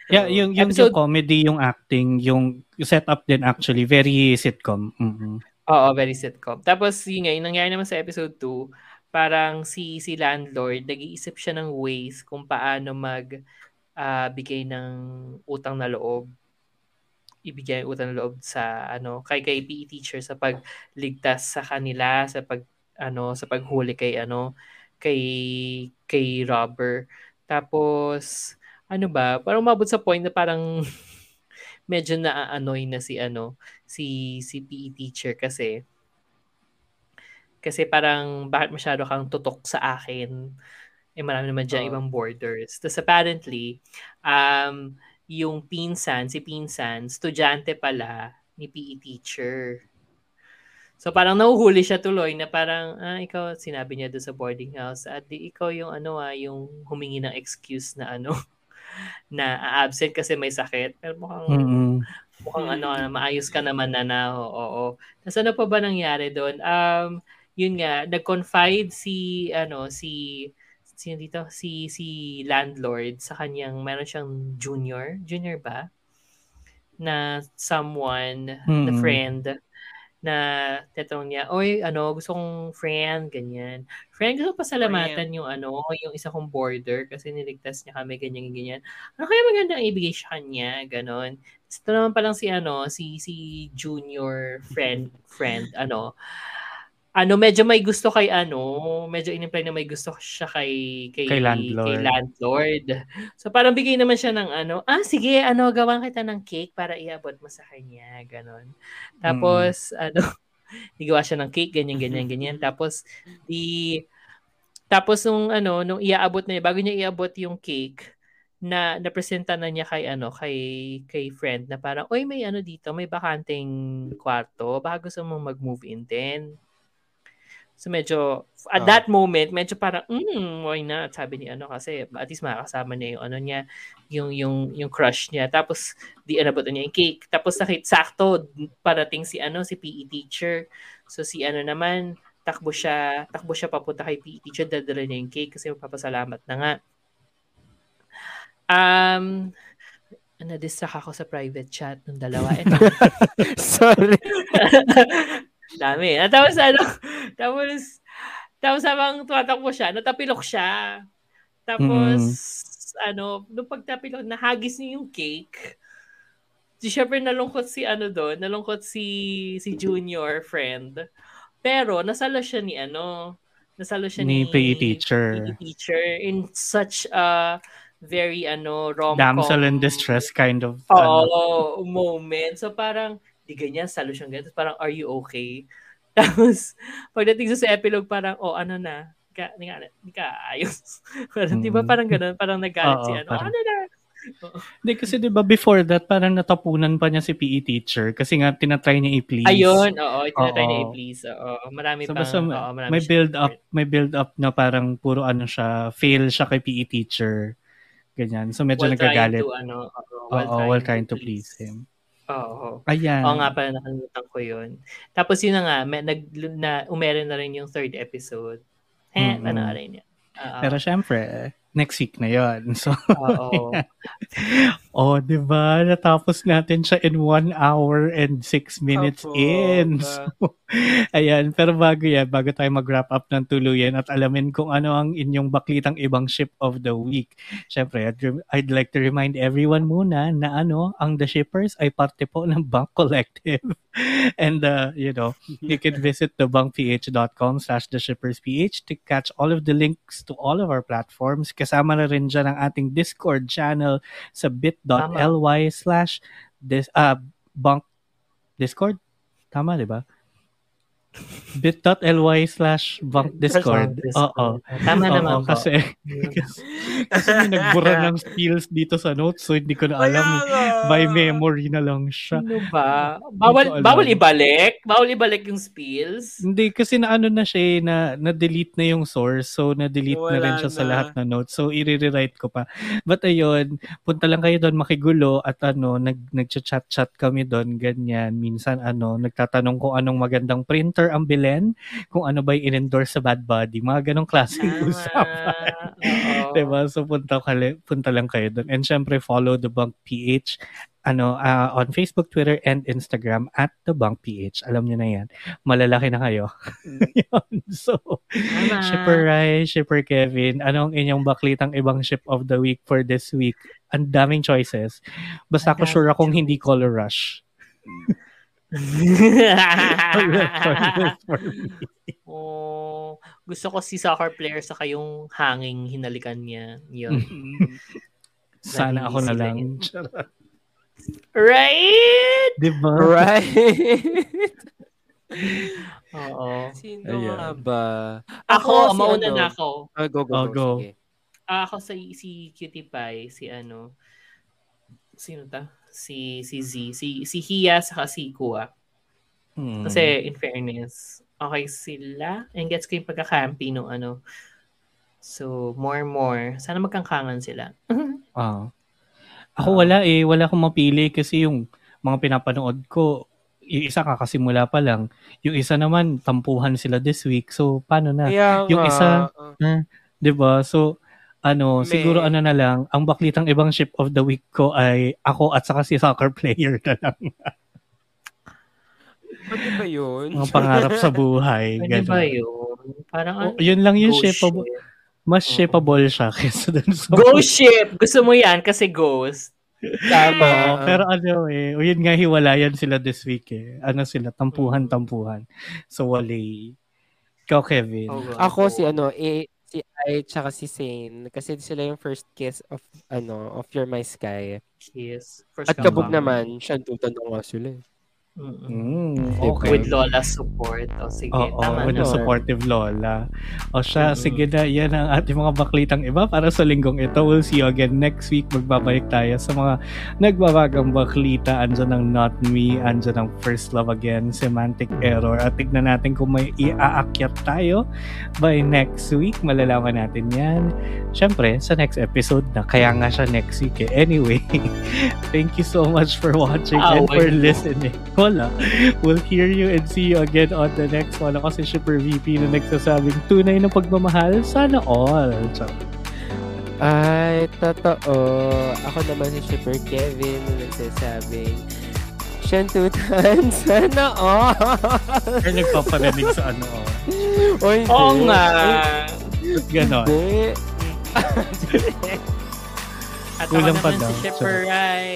Yeah, yung, yung, Episode- yung comedy, yung acting, yung setup din actually, very sitcom. Mm-mm. Oo, very sitcom. Tapos, yun nga, yung nangyari naman sa episode 2, parang si si landlord, nag-iisip siya ng ways kung paano mag ah, bigay ng utang na loob. Ibigay ang utang na loob sa ano kay kay PE teacher sa pagligtas sa kanila sa pag ano sa paghuli kay ano kay kay robber tapos ano ba parang umabot sa point na parang medyo na-annoy na si ano si si PE teacher kasi kasi parang bakit masyado kang tutok sa akin eh marami naman dyan Oo. ibang borders tapos apparently um yung pinsan si pinsan estudyante pala ni PE teacher So parang nahuhuli siya tuloy na parang, ah, ikaw, sinabi niya doon sa boarding house, at di ikaw yung ano ah, yung humingi ng excuse na ano, na absent kasi may sakit. Pero mukhang, Mm-mm. mukhang ano, ah, maayos ka naman na na, oo. oo. Tapos ano pa ba nangyari doon? Um, yun nga, nag-confide si, ano, si, sino dito? Si, si landlord sa kanyang, meron siyang junior, junior ba? Na someone, na Mm. friend, na tatanong niya, oy, ano, gusto kong friend, ganyan. Friend, gusto ko pasalamatan yung ano, yung isa kong border kasi niligtas niya kami, ganyan, ganyan. Ano kaya magandang ibigay sa kanya, ganon. Ito naman palang si, ano, si, si junior friend, friend, ano, ano, medyo may gusto kay ano, medyo in-imply na may gusto siya kay, kay, Kay landlord. kay landlord. So parang bigay naman siya ng ano, ah sige, ano, gawan kita ng cake para iabot mo sa kanya, ganon. Tapos, ano, igawa siya ng cake, ganyan, ganyan, ganyan. Tapos, di, tapos nung, ano, nung iaabot na niya, bago niya iabot yung cake, na napresenta na niya kay ano kay kay friend na parang oy may ano dito may bakanting kwarto baka gusto mong mag-move in din so medyo at Ah. that moment medyo parang mm, why not sabi ni ano kasi at least makakasama niya yung ano niya yung yung yung crush niya tapos di na niya yung cake tapos nakit sakto parating si ano si PE teacher so si ano naman takbo siya takbo siya papunta kay PE teacher dadala niya yung cake kasi magpapasalamat na nga um na-distract ako sa private chat ng dalawa. Sorry. dami. At tapos ano, tapos, tapos habang tumatakbo siya, natapilok siya. Tapos, ano, nung pagtapilok, nahagis niya yung cake. Di syempre nalungkot si ano doon, nalungkot si si junior friend. Pero nasalo siya ni ano, nasalo siya Ni ni, PE teacher. PE teacher in such a very ano rom-com Damsel in distress kind of. ano. Oo, moment. So parang, di ganyan, salo siyang ganyan. Tapos parang, are you okay? Tapos, pagdating sa epilogue, parang, oh, ano na, di ka, di ka, di ka ayos. parang, di ba Mm. parang ganun, parang nagalit si ano, parang- ano na? Hindi kasi 'di ba before that parang natapunan pa niya si PE teacher kasi nga tinatry niya i-please. Ayun, oo, itinatry na Oo. i-please. Oo, marami So pang, oo, marami may build up, may build up na parang puro ano siya, fail siya kay PE teacher. Ganyan. So medyo While trying nagagalit. to, ano, oo, Oo, while trying to please him. Oo. Ayan. Oo nga pala, nakalimutan ko yun. Tapos yun na nga, may, nag, na, umeron na rin yung third episode. Eh, Mm-mm. panoorin niya. Oo. Pero syempre, next week na yon So, Oo. Oh, di ba? Natapos natin siya in one hour and six minutes Apo, in. So, ayan. Pero bago yan, bago tayo mag-wrap up ng tuluyan at alamin kung ano ang inyong baklitang ibang ship of the week. Syempre, I'd, rem- I'd like to remind everyone muna na ano, ang The Shippers ay parte po ng Bank Collective. and, uh, you know, you can visit thebunkph.com slash theshippersph to catch all of the links to all of our platforms. Kasama na rin dyan ang ating Discord channel sa bit.ly slash dis, uh, bunk Discord? Tama, di ba? bit.ly slash bunk Discord. Oo. Tama Oo, naman po. kasi, kasi may nagbura ng skills dito sa notes so hindi ko na alam. By memory na lang siya. Ano ba? Bawal, bawal ibalik? Bawal ibalik yung spills? Hindi, kasi na ano na siya eh, na, na-delete na yung source. So, na-delete na rin Wala siya sa na. lahat na notes. So, i-rewrite ko pa. But ayun, punta lang kayo doon makigulo at ano, nag, nag-chat-chat kami doon, ganyan. Minsan ano, nagtatanong kung anong magandang printer ang bilhin, kung ano ba yung in-endorse sa Bad Body. Mga ganong klaseng Tama. usapan. Oo. Diba? So, punta, kali, punta lang kayo doon. And syempre, follow The Bunk PH ano, ah, on Facebook, Twitter, and Instagram at The Bunk PH. Alam niyo na yan. Malalaki na kayo. Yun. so, Tama. Shipper Rai, Shipper Kevin, anong inyong baklitang ibang ship of the week for this week? Ang daming choices. Basta ako sure akong hindi color rush. Oh, gusto ko si soccer player sa kayong hanging hinalikan niya. Yun. Sana ako na lang. right? Diba? Right? Oo. Sino Ayan. nga ba? Ako, si mauna ano, na ako. Ah, go, go, Oh, go. go. Sige. Ah, ako sa si Cutie Pie, si ano, sino ta? Si si Z, si si Hia sa si Kua. Hmm. Kasi in fairness, okay sila. And gets ko yung pagkakampi nung ano. So, more more. Sana magkangkangan sila. Ah. Ako wala eh. Wala akong mapili kasi yung mga pinapanood ko, yung isa kakasimula pa lang. Yung isa naman, tampuhan sila this week. So, paano na? Kaya Yung isa, ah, 'di ba? So ano, May- siguro ano na lang, ang baklitang ibang ship of the week ko ay ako at saka si soccer player na lang. pwede ba yun? Mga pangarap sa buhay. Ano ba yun? Parang Oh, ano? yun lang yung ship. Mas Oo. shippable siya kaysa dun sa... Go ship! Gusto mo yan kasi ghost. Tama. Oo, pero ano eh, o yun nga hiwalayan sila this week eh. Ano sila, tampuhan-tampuhan. So wali. Ikaw, Kevin. Oh, Ako si ano, eh, si I tsaka si Sane. Kasi sila yung first kiss of, ano, of You're My Sky. Kiss. First At kabog naman, siya tutanong nga sila eh. Mm, Diba? okay. With Lola's support. O sige, Oo, tama with na. a supportive Lola. O siya, Mm-mm. sige na, yan ang ating mga baklitang iba para sa linggong ito. We'll see you again next week. Magbabalik tayo sa mga nagbabagang baklita. Andyan ang Not Me, andyan ang First Love Again, Semantic Error. At tignan natin kung may iaakyat tayo by next week. Malalaman natin yan. Siyempre, sa next episode na. Kaya nga siya next week eh. Anyway, thank you so much for watching and Away for listening. Wala. We'll hear you and see you again on the next one. Ako si Shipper VP na nagsasabing tunay na pagmamahal, sana all. Ciao. Ay, totoo. Ako naman si Shipper Kevin na nagsasabing, Shantutan, sana all. Or nagpaparinig sa ano. oh. o hindi. Oo nga. Ba't Ganon. Hindi. At Kulang ako pa naman daw. si Shipper Rai.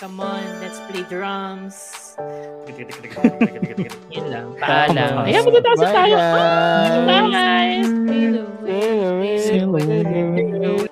Come on, let's play drums. Yun lang. Paalam. Tama. Ayan, magtatapos Bye, tayo. guys. Bye, guys. Sail away, Sail away, Sail away.